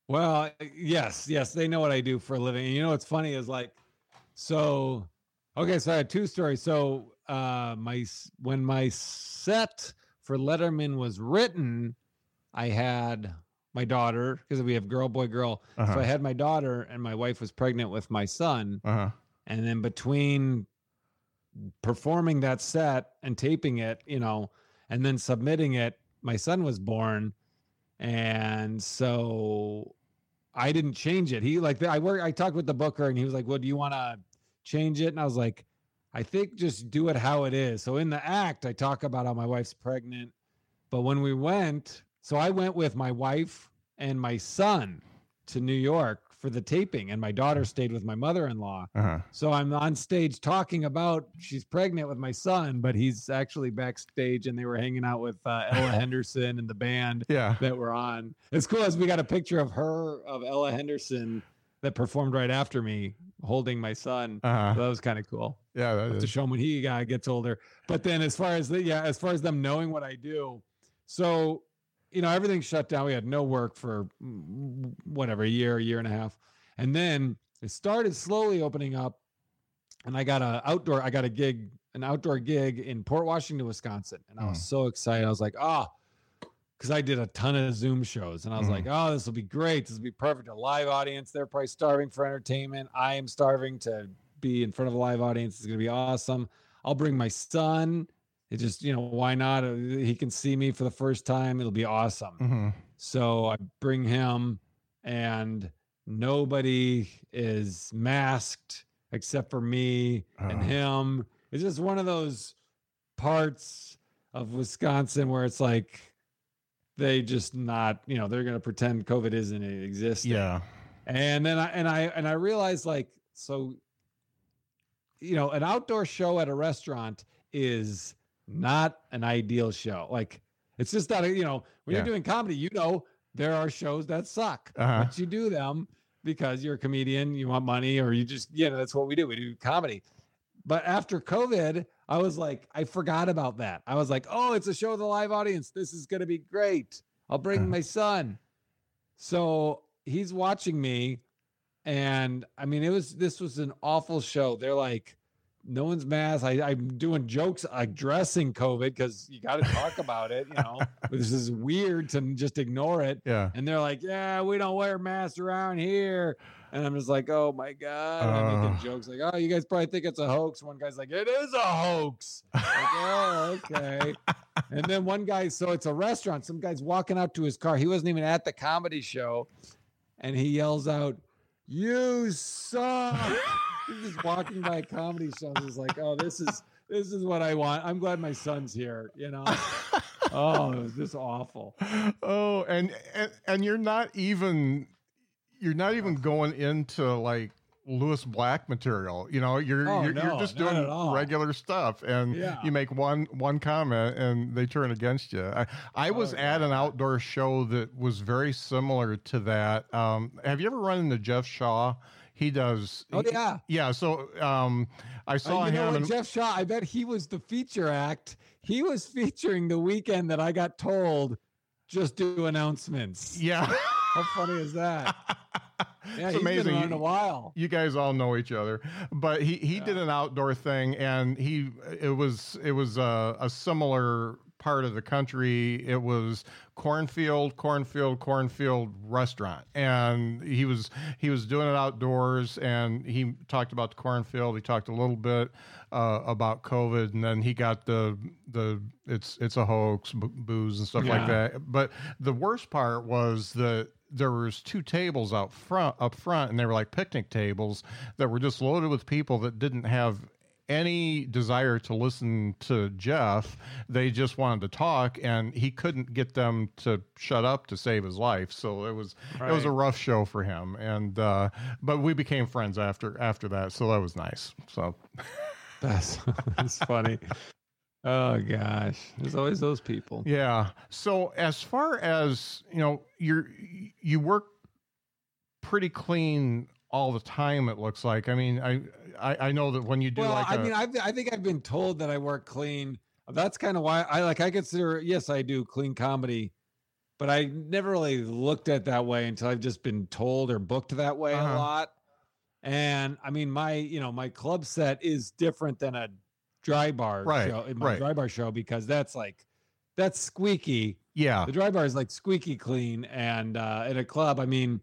Speaker 2: Well, yes, yes, they know what I do for a living. And you know what's funny is like, so, okay, so I had two stories. So, uh, my when my set for Letterman was written, I had my daughter because we have girl, boy, girl.
Speaker 1: Uh-huh.
Speaker 2: So I had my daughter, and my wife was pregnant with my son.
Speaker 1: Uh huh.
Speaker 2: And then between performing that set and taping it, you know, and then submitting it, my son was born. And so I didn't change it. He like I work I talked with the booker and he was like, Well, do you want to change it? And I was like, I think just do it how it is. So in the act, I talk about how my wife's pregnant. But when we went, so I went with my wife and my son to New York for the taping, and my daughter stayed with my mother in law.
Speaker 1: Uh huh.
Speaker 2: So I'm on stage talking about she's pregnant with my son, but he's actually backstage and they were hanging out with uh, Ella *laughs* Henderson and the band
Speaker 1: Yeah.
Speaker 2: that were on. It's cool as we got a picture of her of Ella Henderson that performed right after me holding my son.
Speaker 1: Uh huh.
Speaker 2: So that was kind of cool
Speaker 1: Yeah. That
Speaker 2: to show him when he uh, gets older. But then as far as the yeah, as far as them knowing what I do, so you know everything shut down. We had no work for mm, whatever a year, a year and a half, and then it started slowly opening up. And I got a outdoor, I got a gig, an outdoor gig in Port Washington, Wisconsin, and I was
Speaker 1: Mm.
Speaker 2: so excited. I was like, ah. because I did a ton of Zoom shows and I was
Speaker 1: Mhm.
Speaker 2: like, oh, this will be great. This will be perfect. A live audience. They're probably starving for entertainment. I am starving to be in front of a live audience. It's going to be awesome. I'll bring my son. It just, you know, why not? Uh, He can see me for the first time. It'll be awesome.
Speaker 1: hmm
Speaker 2: So I bring him, and nobody is masked except for me and
Speaker 1: Oh.
Speaker 2: him. It's just one of those parts of Wisconsin where it's like they just not, you know, they're going to pretend COVID isn't existing.
Speaker 1: Yeah.
Speaker 2: And then I and I and I realized like so you know, an outdoor show at a restaurant is not an ideal show. Like it's just not a, you know, when
Speaker 1: Yeah.
Speaker 2: you're doing comedy, you know there are shows that suck.
Speaker 1: Uh-huh.
Speaker 2: But you do them because you're a comedian, you want money, or you just, you know, that's what we do. We do comedy. But after COVID, I was like, I forgot about that. I was like, oh, it's a show with a live audience. This is going to be great. I'll bring
Speaker 1: Uh-huh.
Speaker 2: my son. So he's watching me. And I mean, it was, this was an awful show. They're like, no one's mask. I, I'm doing jokes addressing COVID because you got to talk about it. You know, *laughs* this is weird to just ignore it.
Speaker 1: Yeah.
Speaker 2: And they're like, "Yeah, we don't wear masks around here." And I'm just like, "Oh my god!" And I'm making
Speaker 1: Uh.
Speaker 2: jokes like, "Oh, you guys probably think it's a hoax." One guy's like, "It is a hoax." Like, oh, okay. And then one guy, so it's a restaurant. Some guy's walking out to his car. He wasn't even at the comedy show, and he yells out, "You suck!" *laughs* He's just walking by a comedy show. and He's like, "Oh, this is this is what I want. I'm glad my son's here." You know. *laughs* Oh, it was just awful.
Speaker 1: oh, and, and and you're not even you're not even going into like Lewis Black material. You know, you're
Speaker 2: Oh,
Speaker 1: you're, you're just doing regular stuff, and
Speaker 2: Yeah.
Speaker 1: you make one one comment and they turn against you. I, I was
Speaker 2: Oh,
Speaker 1: at an outdoor show that was very similar to that. Um, have you ever run into Jeff Shaw? He does.
Speaker 2: Oh
Speaker 1: he-
Speaker 2: yeah.
Speaker 1: yeah. So um, I
Speaker 2: Uh,
Speaker 1: saw
Speaker 2: you know
Speaker 1: him.
Speaker 2: what,
Speaker 1: and,
Speaker 2: Jeff Shaw? I bet he was the feature act. He was featuring the weekend that I got told just do announcements.
Speaker 1: yeah.
Speaker 2: How funny is that? *laughs* Yeah,
Speaker 1: it's
Speaker 2: he's
Speaker 1: amazing.
Speaker 2: been
Speaker 1: You-
Speaker 2: a while.
Speaker 1: you guys all know each other but he he did an outdoor thing and he it was it was a, a similar part of the country. It was cornfield cornfield cornfield restaurant. And he was he was doing it outdoors and he talked about the cornfield. He talked a little bit uh, about covid and then he got the the it's it's a hoax b- booze and stuff like that. But the worst part was that there was two tables out front up front and they were like picnic tables that were just loaded with people that didn't have any desire to listen to Jeff. They just wanted to talk and he couldn't get them to shut up to save his life. So it was it was a rough show for him and uh but we became friends after after that. So that was nice. So *laughs*
Speaker 2: That's that's funny. Oh gosh, there's always those people.
Speaker 1: Yeah. So as far as you know, you're you work pretty clean all the time. It looks like. I mean, I I, I know that when you do
Speaker 2: well,
Speaker 1: like
Speaker 2: I
Speaker 1: a-
Speaker 2: mean, I've, I think I've been told that I work clean. That's kind of why I like. I consider yes, I do clean comedy, but I never really looked at that way until I've just been told or booked that way
Speaker 1: Uh-huh.
Speaker 2: a lot. And I mean, my you know my club set is different than a Dry Bar
Speaker 1: Right,
Speaker 2: show. My
Speaker 1: right.
Speaker 2: Dry Bar show because that's like that's squeaky.
Speaker 1: yeah,
Speaker 2: The Dry Bar is like squeaky clean, and uh, at a club, I mean,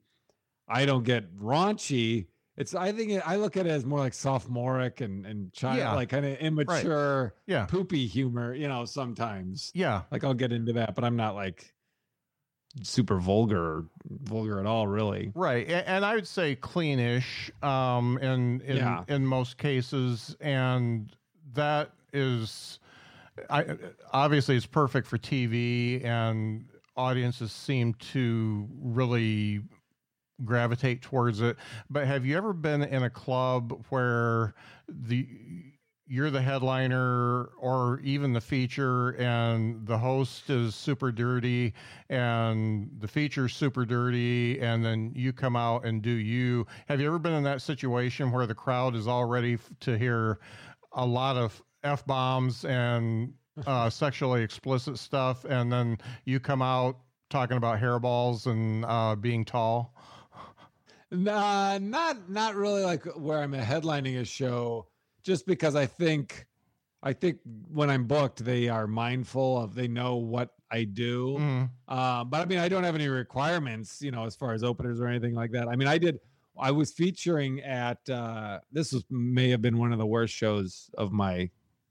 Speaker 2: I don't get raunchy. It's I think it, I look at it as more like sophomoric and and child,
Speaker 1: Yeah.
Speaker 2: like kind of immature,
Speaker 1: yeah,
Speaker 2: poopy humor. You know, sometimes
Speaker 1: yeah.
Speaker 2: like I'll get into that, but I'm not like super vulgar, vulgar at all, really.
Speaker 1: Right, and I would say cleanish, um, in in
Speaker 2: Yeah.
Speaker 1: in most cases, and that is, I obviously it's perfect for TV, and audiences seem to really gravitate towards it. But have you ever been in a club where the you're the headliner or even the feature and the host is super dirty and the feature's super dirty and then you come out and do you have you ever been in that situation where the crowd is all ready f- to hear a lot of f-bombs and *laughs* uh, sexually explicit stuff and then you come out talking about hairballs and uh, being tall
Speaker 2: Nah, not not really like where I'm headlining a show, just because I think I think when I'm booked, they are mindful of they know what I do.
Speaker 1: Mhm.
Speaker 2: Uh, but I mean, I don't have any requirements, you know, as far as openers or anything like that. I mean, I did. I was featuring at uh, this was may have been one of the worst shows of my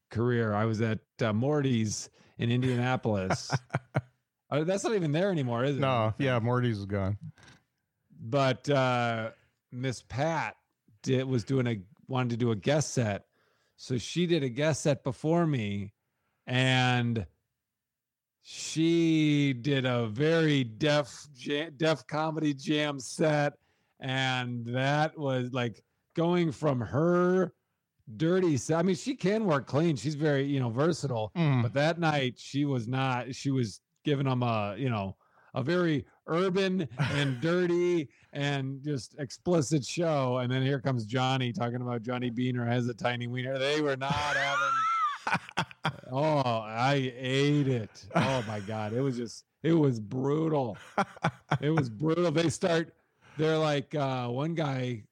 Speaker 2: career. I was at uh, Morty's in Indianapolis. *laughs* Uh, that's not even there anymore, is it?
Speaker 1: no yeah morty's is gone
Speaker 2: but uh miss pat did was doing a wanted to do a guest set. So she did a guest set before me and she did a very Def Jam, Def Comedy Jam set. And that was like going from her dirty set i mean she can work clean. She's very you know versatile.
Speaker 1: Mhm.
Speaker 2: but that night she was not she was giving them a you know a very urban and dirty and just explicit show. And then here comes johnny talking about johnny Beehner has a tiny wiener. They were not having *laughs* oh i ate it. Oh my god. It was just it was brutal. *laughs* It was brutal. They start they're like uh one guy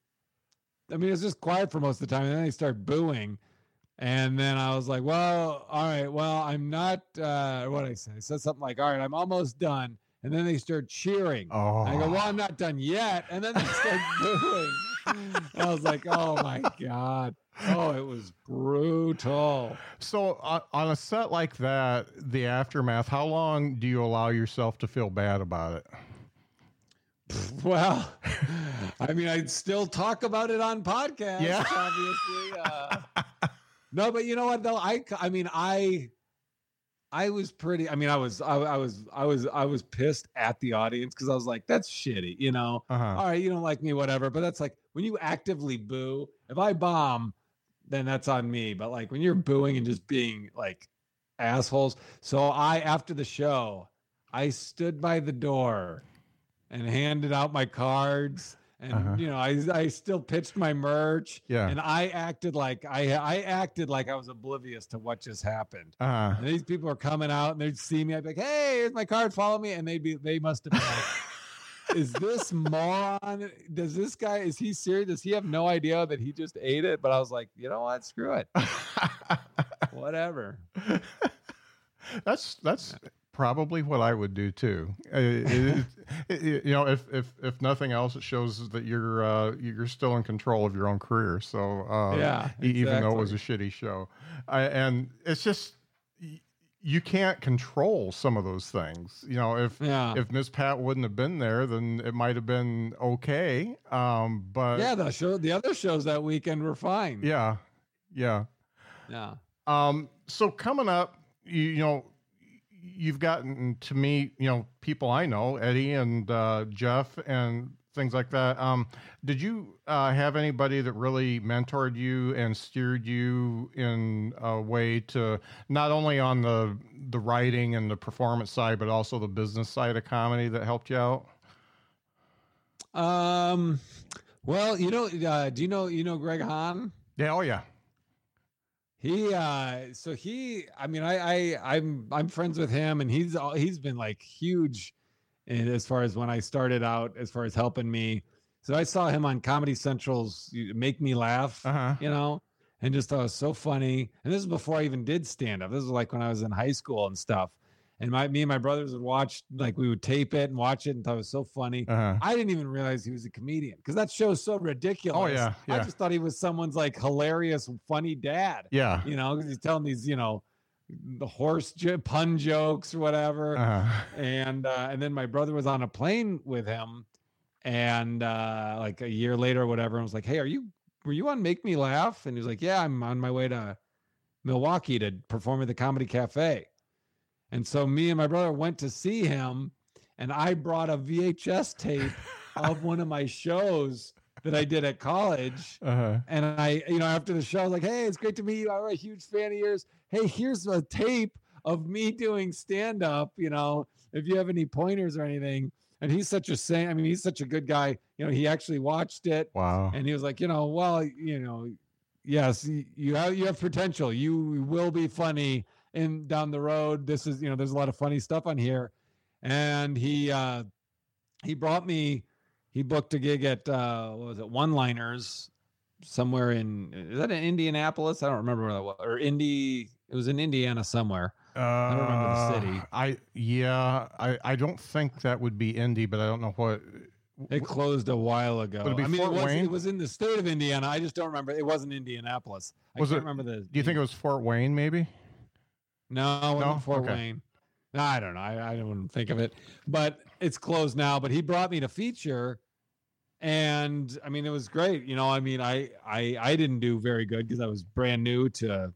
Speaker 2: i mean it's just quiet for most of the time and then they start booing. And then I was like, well, all right, well, I'm not, uh, what I say? I said something like, all right, I'm almost done. And then they start cheering.
Speaker 1: Oh,
Speaker 2: I go, well, I'm not done yet. And then they start booing. I was like, oh my God. Oh, it was brutal.
Speaker 1: so on, on a set like that, the aftermath. How long do you allow yourself to feel bad about it? *laughs*
Speaker 2: Well, I mean, I'd still talk about it on podcasts,
Speaker 1: Yeah.
Speaker 2: obviously. Uh, no, but you know what though? I, I mean, I, I was pretty. I mean, I was, I, I was, I was, I was pissed at the audience because I was like, "That's shitty," you know.
Speaker 1: Uh-huh.
Speaker 2: All right, you don't like me, whatever. But that's like when you actively boo. If I bomb, then that's on me. But like when you're booing and just being like assholes. So I, after the show, I stood by the door and handed out my cards. And
Speaker 1: Uh-huh.
Speaker 2: you know, I I still pitched my merch.
Speaker 1: Yeah.
Speaker 2: And I acted like I I acted like I was oblivious to what just happened.
Speaker 1: Uh,
Speaker 2: And these people are coming out and they'd see me. I'd be like, "Hey, here's my card. Follow me." And they'd be they must have been like, *laughs* "Is this moron? Does this guy? Is he serious? Does he have no idea that he just ate it?" But I was like, you know what? Screw it. *laughs* Whatever.
Speaker 1: that's that's probably what I would do too. Uh, it- it- it- you know, if if if nothing else, it shows that you're uh, you're still in control of your own career. So uh,
Speaker 2: Yeah,
Speaker 1: e- even though it was a shitty show, I, and it's just you can't control some of those things. You know, if
Speaker 2: Yeah.
Speaker 1: if Miss Pat wouldn't have been there, then it might have been okay. Um, but
Speaker 2: yeah, the show, the other shows that weekend were fine.
Speaker 1: yeah, yeah.
Speaker 2: Yeah.
Speaker 1: Um, so coming up, you, you know, you've gotten to meet, you know, people I know, Eddie and uh, Jeff and things like that. Um, did you uh, have anybody that really mentored you and steered you in a way to not only on the the writing and the performance side, but also the business side of comedy that helped you out?
Speaker 2: Um. Well, you know, uh, do you know you know Greg Hahn?
Speaker 1: Yeah, oh yeah,
Speaker 2: He uh so he I mean I I I'm I'm friends with him and he's all he's been like huge in as far as when I started out as far as helping me. So I saw him on Comedy Central's Make Me Laugh,
Speaker 1: uh huh,
Speaker 2: you know, and just thought it was so funny. And this is before I even did stand up. This was like when I was in high school and stuff. And my me and my brothers would watch like we would tape it and watch it and thought it was so funny.
Speaker 1: uh huh.
Speaker 2: I didn't even realize he was a comedian because that show's so ridiculous.
Speaker 1: Oh, yeah,
Speaker 2: I just thought he was someone's like hilarious, funny dad.
Speaker 1: Yeah.
Speaker 2: You know, 'cause he's telling these, you know, the horse jo- pun jokes or whatever.
Speaker 1: Uh-huh.
Speaker 2: And uh, and then my brother was on a plane with him, and uh, like a year later or whatever, and was like, "Hey, are you were you on Make Me Laugh?" And he was like, "Yeah, I'm on my way to Milwaukee to perform at the Comedy Cafe." And so me and my brother went to see him, and I brought a VHS tape of *laughs* one of my shows that I did at college.
Speaker 1: Uh-huh.
Speaker 2: And I, you know, after the show, I was like, hey, it's great to meet you. I'm a huge fan of yours. Hey, here's a tape of me doing stand up, you know, if you have any pointers or anything. And he's such a saint. I mean, he's such a good guy. You know, he actually watched it
Speaker 1: Wow.
Speaker 2: and he was like, you know, well, you know, yes, you have you have potential. You will be funny in down the road. This is, you know, there's a lot of funny stuff on here. And he uh he brought me he booked a gig at uh what was it, one liners somewhere in is that in Indianapolis? I don't remember where that was. Or Indy it was in Indiana somewhere.
Speaker 1: I
Speaker 2: don't remember the city.
Speaker 1: I yeah, I I don't think that would be Indy, but I don't know what.
Speaker 2: It closed a while ago.
Speaker 1: Would it be
Speaker 2: I mean,
Speaker 1: Fort
Speaker 2: it was,
Speaker 1: Wayne?
Speaker 2: it was in the state of Indiana. I just don't remember. It wasn't Indianapolis. I
Speaker 1: Was
Speaker 2: can't
Speaker 1: it-
Speaker 2: remember the.
Speaker 1: Do you think it was Fort Wayne? Maybe.
Speaker 2: No,
Speaker 1: No?
Speaker 2: Fort
Speaker 1: Okay.
Speaker 2: Wayne. No, I don't know. I, I don't think of it, but it's closed now. But he brought me to feature, and I mean, it was great. You know, I mean, I I I didn't do very good because I was brand new to,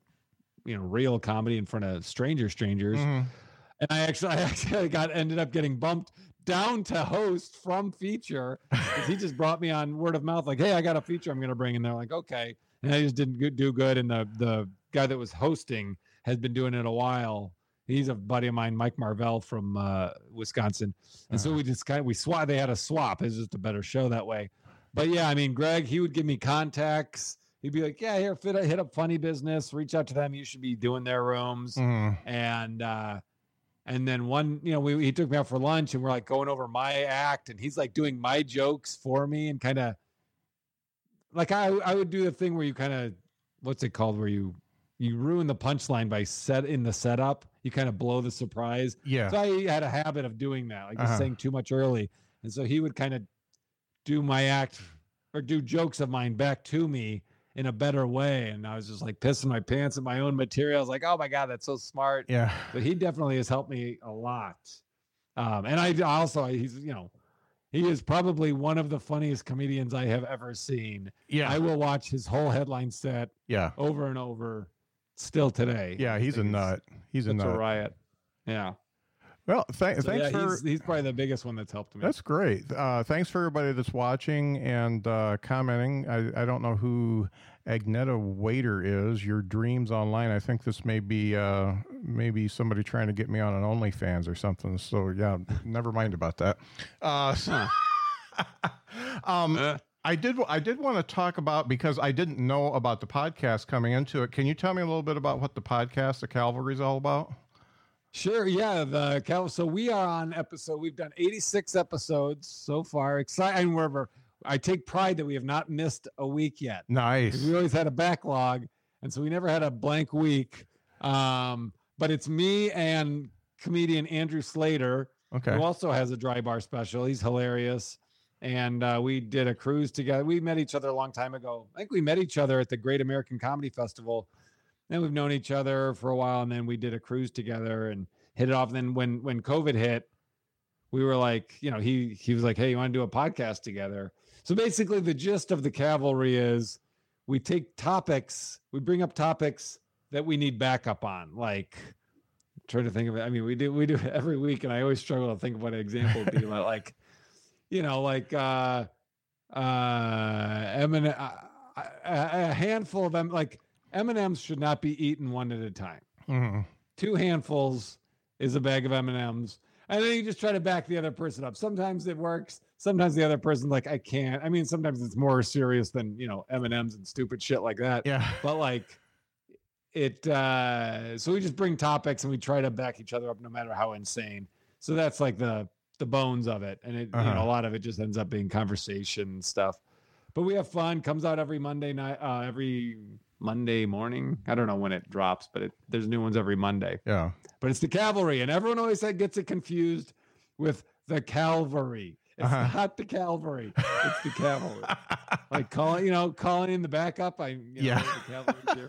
Speaker 2: you know, real comedy in front of stranger strangers,
Speaker 1: Mhm.
Speaker 2: and I actually *laughs* I actually got ended up getting bumped down to host from feature 'cause he just brought me on word of mouth like, hey, I got a feature I'm gonna bring, and they're like, okay, and I just didn't do good, and the the guy that was hosting has been doing it a while. He's a buddy of mine, Mike Marvell from uh, Wisconsin, and so
Speaker 1: Uh-huh.
Speaker 2: we just kind of we swap. They had a swap. It's just a better show that way. But yeah, I mean, Greg, he would give me contacts. He'd be like, "Yeah, here, fit, hit up Funny Business. Reach out to them. You should be doing their rooms."
Speaker 1: Mhm.
Speaker 2: and uh and then one you know we, he took me out for lunch and we're like going over my act and he's like doing my jokes for me and kind of like i i would do the thing where you kind of what's it called where you you ruin the punchline by set in the setup. You kind of blow the surprise.
Speaker 1: Yeah.
Speaker 2: So I had a habit of doing that, like
Speaker 1: Uh-huh.
Speaker 2: saying too much early. And so he would kind of do my act or do jokes of mine back to me in a better way. And I was just like pissing my pants at my own material. I was like, oh my God, that's so smart.
Speaker 1: Yeah.
Speaker 2: But he definitely has helped me a lot. Um, and I also, he's, you know, he is probably one of the funniest comedians I have ever seen.
Speaker 1: Yeah.
Speaker 2: I will watch his whole headline set
Speaker 1: yeah.
Speaker 2: over and over still today.
Speaker 1: Yeah. He's a nut. He's a nut.
Speaker 2: riot. Yeah.
Speaker 1: Well, th-
Speaker 2: So,
Speaker 1: thanks
Speaker 2: yeah,
Speaker 1: for
Speaker 2: he's, he's probably the biggest one that's helped me.
Speaker 1: That's great. Uh, thanks for everybody that's watching and uh, commenting. I, I don't know who Agneta Waiter is. Your dreams online. I think this may be uh, maybe somebody trying to get me on an OnlyFans or something. So yeah, never mind about that. Uh, so- *laughs* um,
Speaker 2: Uh,
Speaker 1: I did. I did want to talk about because I didn't know about the podcast coming into it. Can you tell me a little bit about what the podcast, the Calvary, is all about?
Speaker 2: Sure. Yeah. The Cal. So we are on episode. We've done 86 episodes so far. Exciting. Wherever I take pride that we have not missed a week yet.
Speaker 1: Nice.
Speaker 2: We always had a backlog, and so we never had a blank week. Um, but it's me and comedian Andrew Slater,
Speaker 1: Okay.
Speaker 2: who also has a Dry Bar special. He's hilarious. And uh, we did a cruise together. We met each other a long time ago. I think we met each other at the Great American Comedy Festival. And we've known each other for a while. And then we did a cruise together and hit it off. And then when when COVID hit, we were like, you know, he he was like, Hey, you want to do a podcast together? So basically the gist of the cavalry is we take topics, we bring up topics that we need backup on. Like trying to think of it. I mean, we do we do it every week, and I always struggle to think of what an example would be. like, you know, like uh uh M&M, uh, a, a handful of them like M&Ms should not be eaten one at a time.
Speaker 1: Mhm.
Speaker 2: Two handfuls is a bag of M&Ms. And then you just try to back the other person up. Sometimes it works. Sometimes the other person's like, I can't. I mean, sometimes it's more serious than, you know, M&Ms and stupid shit like that
Speaker 1: Yeah. *laughs*
Speaker 2: but like it uh so we just bring topics and we try to back each other up no matter how insane so that's like the the bones of it and it you know
Speaker 1: Uh-huh.
Speaker 2: a lot of it just ends up being conversation stuff but we have fun comes out every monday night uh every monday morning i don't know when it drops but it, there's new ones every monday
Speaker 1: Yeah.
Speaker 2: but it's the cavalry and everyone always said gets it confused with the calvary it's
Speaker 1: Uh-huh.
Speaker 2: not the cavalry it's the cavalry *laughs* like calling you know calling in the backup i you know,
Speaker 1: Yeah. *laughs*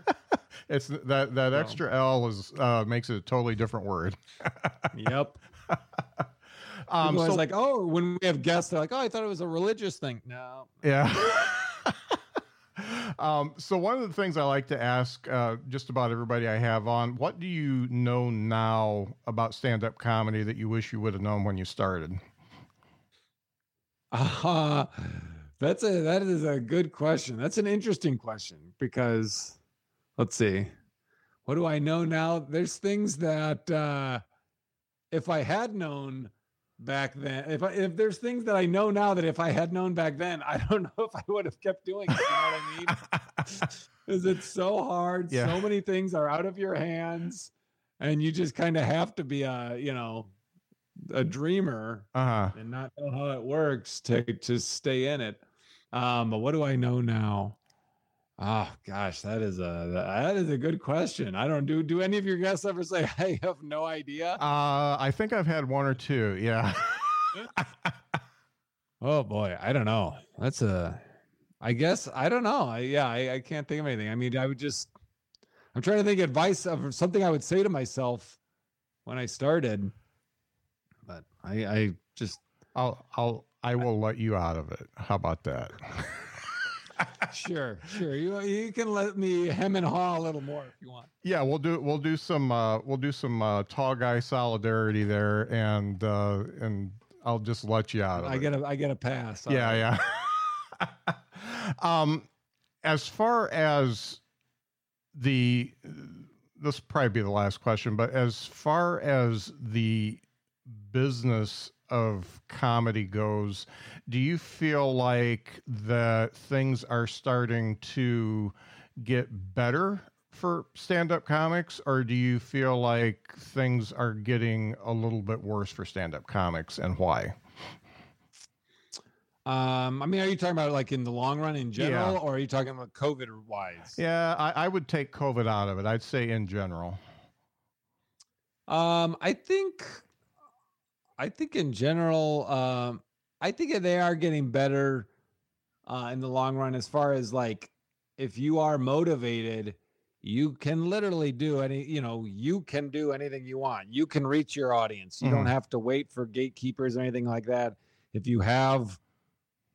Speaker 1: It's that that
Speaker 2: So-
Speaker 1: extra L is uh, makes it a totally different word. *laughs*
Speaker 2: Yep.
Speaker 1: Um, so,
Speaker 2: like, oh, when we have guests, they're like, oh, I thought it was a religious thing. No.
Speaker 1: yeah. *laughs* um, so one of the things I like to ask uh, just about everybody I have on, what do you know now about stand-up comedy that you wish you would have known when you started?
Speaker 2: Uh, *laughs* that's a that is a good question. That's an interesting question because let's see. What do I know now? There's things that uh if I had known back then, if I, if there's things that I know now that if I had known back then, I don't know *laughs* if I would have kept doing it. You know what I mean? *laughs* Because it's so hard.
Speaker 1: Yeah.
Speaker 2: So many things are out of your hands, and you just kind of have to be a you know a dreamer
Speaker 1: Uh-huh.
Speaker 2: and not know how it works to to stay in it. Um, but what do I know now? Oh gosh, that is a that is a good question. I don't do do any of your guests ever say *laughs* I have no idea?
Speaker 1: Uh, I think I've had one or two. Yeah.
Speaker 2: Oh boy, I don't know. That's a I guess I don't know. I yeah, I, I can't think of anything. I mean, I would just I'm trying to think advice of something I would say to myself when I started. But I I just
Speaker 1: I'll I'll I will let you out of it. How about that? *laughs*
Speaker 2: sure, sure. You you can let me hem and haw a little more if you want.
Speaker 1: Yeah, we'll do we'll do some uh, we'll do some uh, tall guy solidarity there, and uh, and I'll just let you out of
Speaker 2: I
Speaker 1: it.
Speaker 2: get a I get a pass.
Speaker 1: Yeah,
Speaker 2: right.
Speaker 1: yeah. *laughs* um, as far as the this will probably be the last question, but as far as the business of comedy goes, do you feel like that things are starting to get better for stand-up comics or do you feel like things are getting a little bit worse for stand-up comics and why
Speaker 2: Um, I mean, are you talking about like in the long run in general,
Speaker 1: Yeah.
Speaker 2: or are you talking about COVID wise?
Speaker 1: Yeah, I, I would take COVID out of it. I'd say in general.
Speaker 2: Um, I think, I think in general, um, I think they are getting better, uh, in the long run as far as like, if you are motivated, you can literally do any, you know, you can do anything you want. You can reach your audience. You don't
Speaker 1: Mhm.
Speaker 2: have to wait for gatekeepers or anything like that. If you have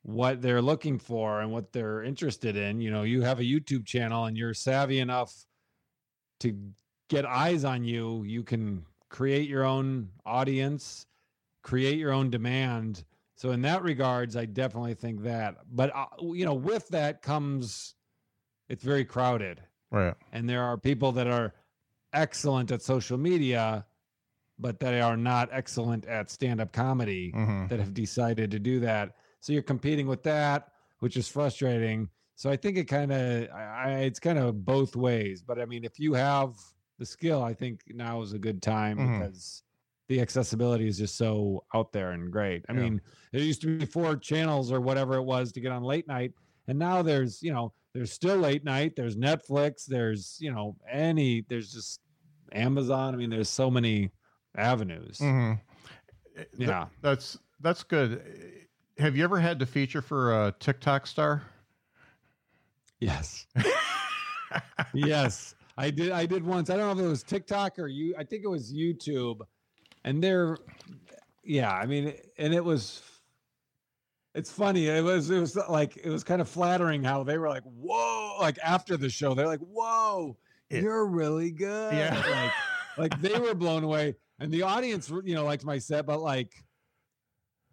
Speaker 2: what they're looking for and what they're interested in, you know, you have a YouTube channel and you're savvy enough to get eyes on you, you can create your own audience, create your own demand. So in that regards, I definitely think that. But uh, you know, with that comes it's very crowded
Speaker 1: Right.
Speaker 2: and there are people that are excellent at social media but they are not excellent at stand-up comedy
Speaker 1: hmm
Speaker 2: that have decided to do that. So you're competing with that, which is frustrating. So I think it kind of, it's kind of both ways. But I mean, if you have the skill, I think now is a good time
Speaker 1: Mhm.
Speaker 2: because the accessibility is just so out there and great. I
Speaker 1: Yeah.
Speaker 2: mean, there used to be four channels or whatever it was to get on late night, and now there's, you know, there's still late night. There's Netflix. There's, you know, any. There's just Amazon. I mean, there's so many avenues.
Speaker 1: hmm
Speaker 2: Yeah.
Speaker 1: that's that's good. Have you ever had to feature for a TikTok star?
Speaker 2: Yes. *laughs* yes. I did I did once. I don't know if it was TikTok or you I think it was YouTube. And they're yeah, I mean and it was it's funny. It was it was like it was kind of flattering how they were like, "Whoa!" Like after the show, they're like, "Whoa,
Speaker 1: Yeah.
Speaker 2: you're really good."
Speaker 1: Yeah.
Speaker 2: Like like *laughs* they were blown away and the audience you know liked my set but like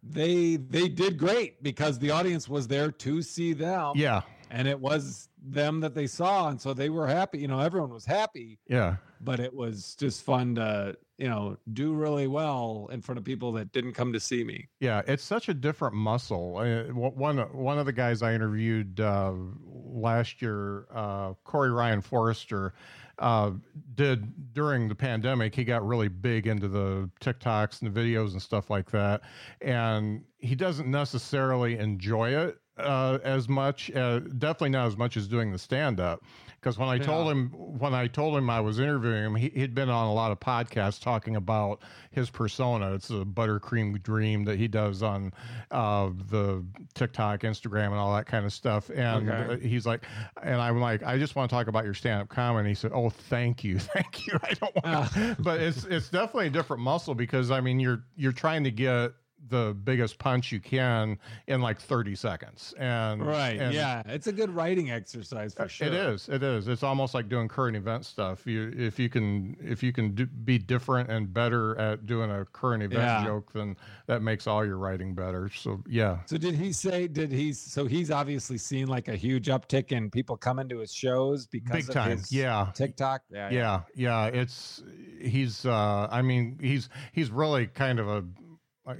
Speaker 2: they they did great because the audience was there to see them
Speaker 1: yeah.
Speaker 2: And it was them that they saw and so they were happy you know everyone was happy
Speaker 1: Yeah.
Speaker 2: but it was just fun to you know do really well in front of people that didn't come to see me
Speaker 1: Yeah, it's such a different muscle. Uh, one one of the guys I interviewed uh, last year, uh, Corey Ryan Forrester, uh, did during the pandemic. He got really big into the TikToks and the videos and stuff like that, and he doesn't necessarily enjoy it uh, as much. Uh, definitely not as much as doing the stand up. Because when I told him when I told him I was interviewing him, he, he'd been on a lot of podcasts talking about his persona. It's a buttercream dream that he does on uh, the TikTok, Instagram, and all that kind of stuff. And
Speaker 2: Okay.
Speaker 1: he's like, and I'm like, I just want to talk about your stand up comedy. He said, Oh, thank you, *laughs* thank you. I don't want, to *laughs* but it's it's definitely a different muscle because I mean you're you're trying to get the biggest punch you can in like 30 seconds. And
Speaker 2: right
Speaker 1: and
Speaker 2: yeah it's a good writing exercise for sure
Speaker 1: it is it is. It's almost like doing current event stuff. You if you can if you can do, be different and better at doing a current event
Speaker 2: Yeah.
Speaker 1: joke then that makes all your writing better. So yeah.
Speaker 2: So did he say did he so he's obviously seen like a huge uptick in people coming to his shows because
Speaker 1: big
Speaker 2: of
Speaker 1: time
Speaker 2: his
Speaker 1: yeah.
Speaker 2: Tiktok? Yeah.
Speaker 1: Yeah yeah it's he's uh i mean he's he's really kind of a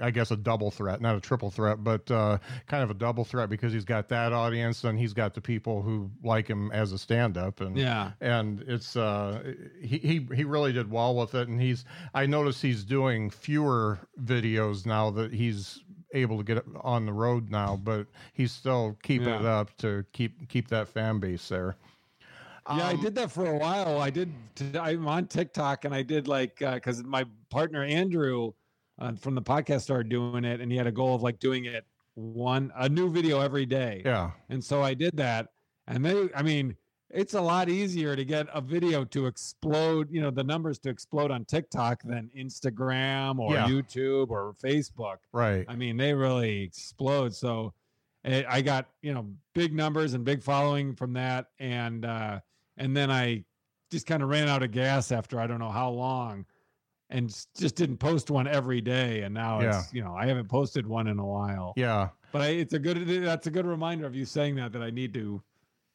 Speaker 1: I guess a double threat, not a triple threat, but uh, kind of a double threat because he's got that audience and he's got the people who like him as a stand-up, and
Speaker 2: yeah
Speaker 1: and it's uh, he he he really did well with it, and he's I notice he's doing fewer videos now that he's able to get on the road now, but he's still keeping it up to keep keep that fan base there.
Speaker 2: Yeah, I
Speaker 1: Um,
Speaker 2: did that for a while. I did. I'm on TikTok, and I did like because my partner Andrew uh, from the podcast started doing it, and he had a goal of like doing it one a new video every day.
Speaker 1: Yeah,
Speaker 2: And so I did that, and they, I mean, it's a lot easier to get a video to explode, you know, the numbers to explode on TikTok than Instagram or
Speaker 1: Yeah.
Speaker 2: YouTube or Facebook.
Speaker 1: right.
Speaker 2: I mean, they really explode. So it, I got you know big numbers and big following from that, and uh, and then I just kind of ran out of gas after I don't know how long, and just didn't post one every day. And now it's you know I haven't posted one in a while.
Speaker 1: Yeah.
Speaker 2: But I, it's a good that's a good reminder of you saying that that I need to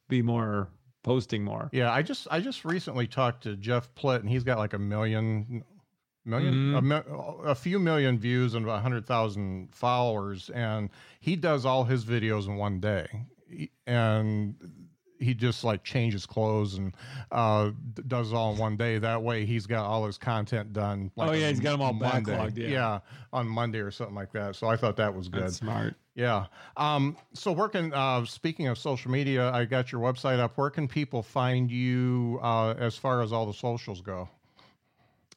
Speaker 2: be more posting more.
Speaker 1: Yeah, I just I just recently talked to Jeff Plitt, and he's got like a million, million,
Speaker 2: Mhm.
Speaker 1: a, a few million views and a hundred thousand followers, and he does all his videos in one day, and he just like changes clothes and uh does all in one day. That way, he's got all his content done.
Speaker 2: Oh, yeah, he's got them all
Speaker 1: Monday.
Speaker 2: backlogged, yeah.
Speaker 1: on Monday or something like that. So I thought that was good.
Speaker 2: That's smart.
Speaker 1: Yeah. Um, so working, uh, speaking of social media, I got your website up. Where can people find you uh, as far as all the socials go?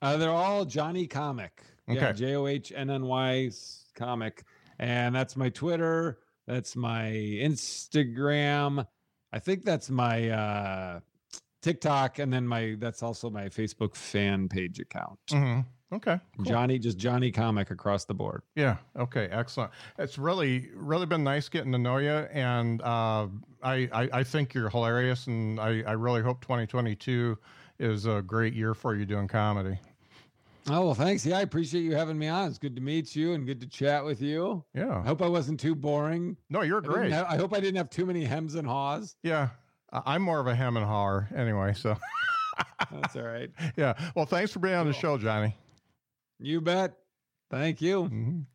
Speaker 2: Uh, they're all Johnny Comic. Yeah,
Speaker 1: Okay.
Speaker 2: J O H N N Y Comic. And that's my Twitter. That's my Instagram. I think that's my uh, TikTok. And then my that's also my Facebook fan page account.
Speaker 1: hmm Okay. cool.
Speaker 2: Johnny, just Johnny Comic across the board.
Speaker 1: Yeah. Okay. Excellent. It's really, really been nice getting to know you, and uh, I, I, I think you're hilarious, and I, I really hope 2022 is a great year for you doing comedy.
Speaker 2: Oh, well, thanks. Yeah, I appreciate you having me on. It's good to meet you and good to chat with you.
Speaker 1: Yeah.
Speaker 2: I hope I wasn't too boring.
Speaker 1: No, you're
Speaker 2: I,
Speaker 1: great.
Speaker 2: have- I hope I didn't have too many hems and haws.
Speaker 1: Yeah. I- I'm more of a hem and hawer anyway. So, *laughs*
Speaker 2: That's all right. *laughs*
Speaker 1: yeah. Well, thanks for being on the show, Johnny.
Speaker 2: You bet. Thank you.
Speaker 1: Mhm.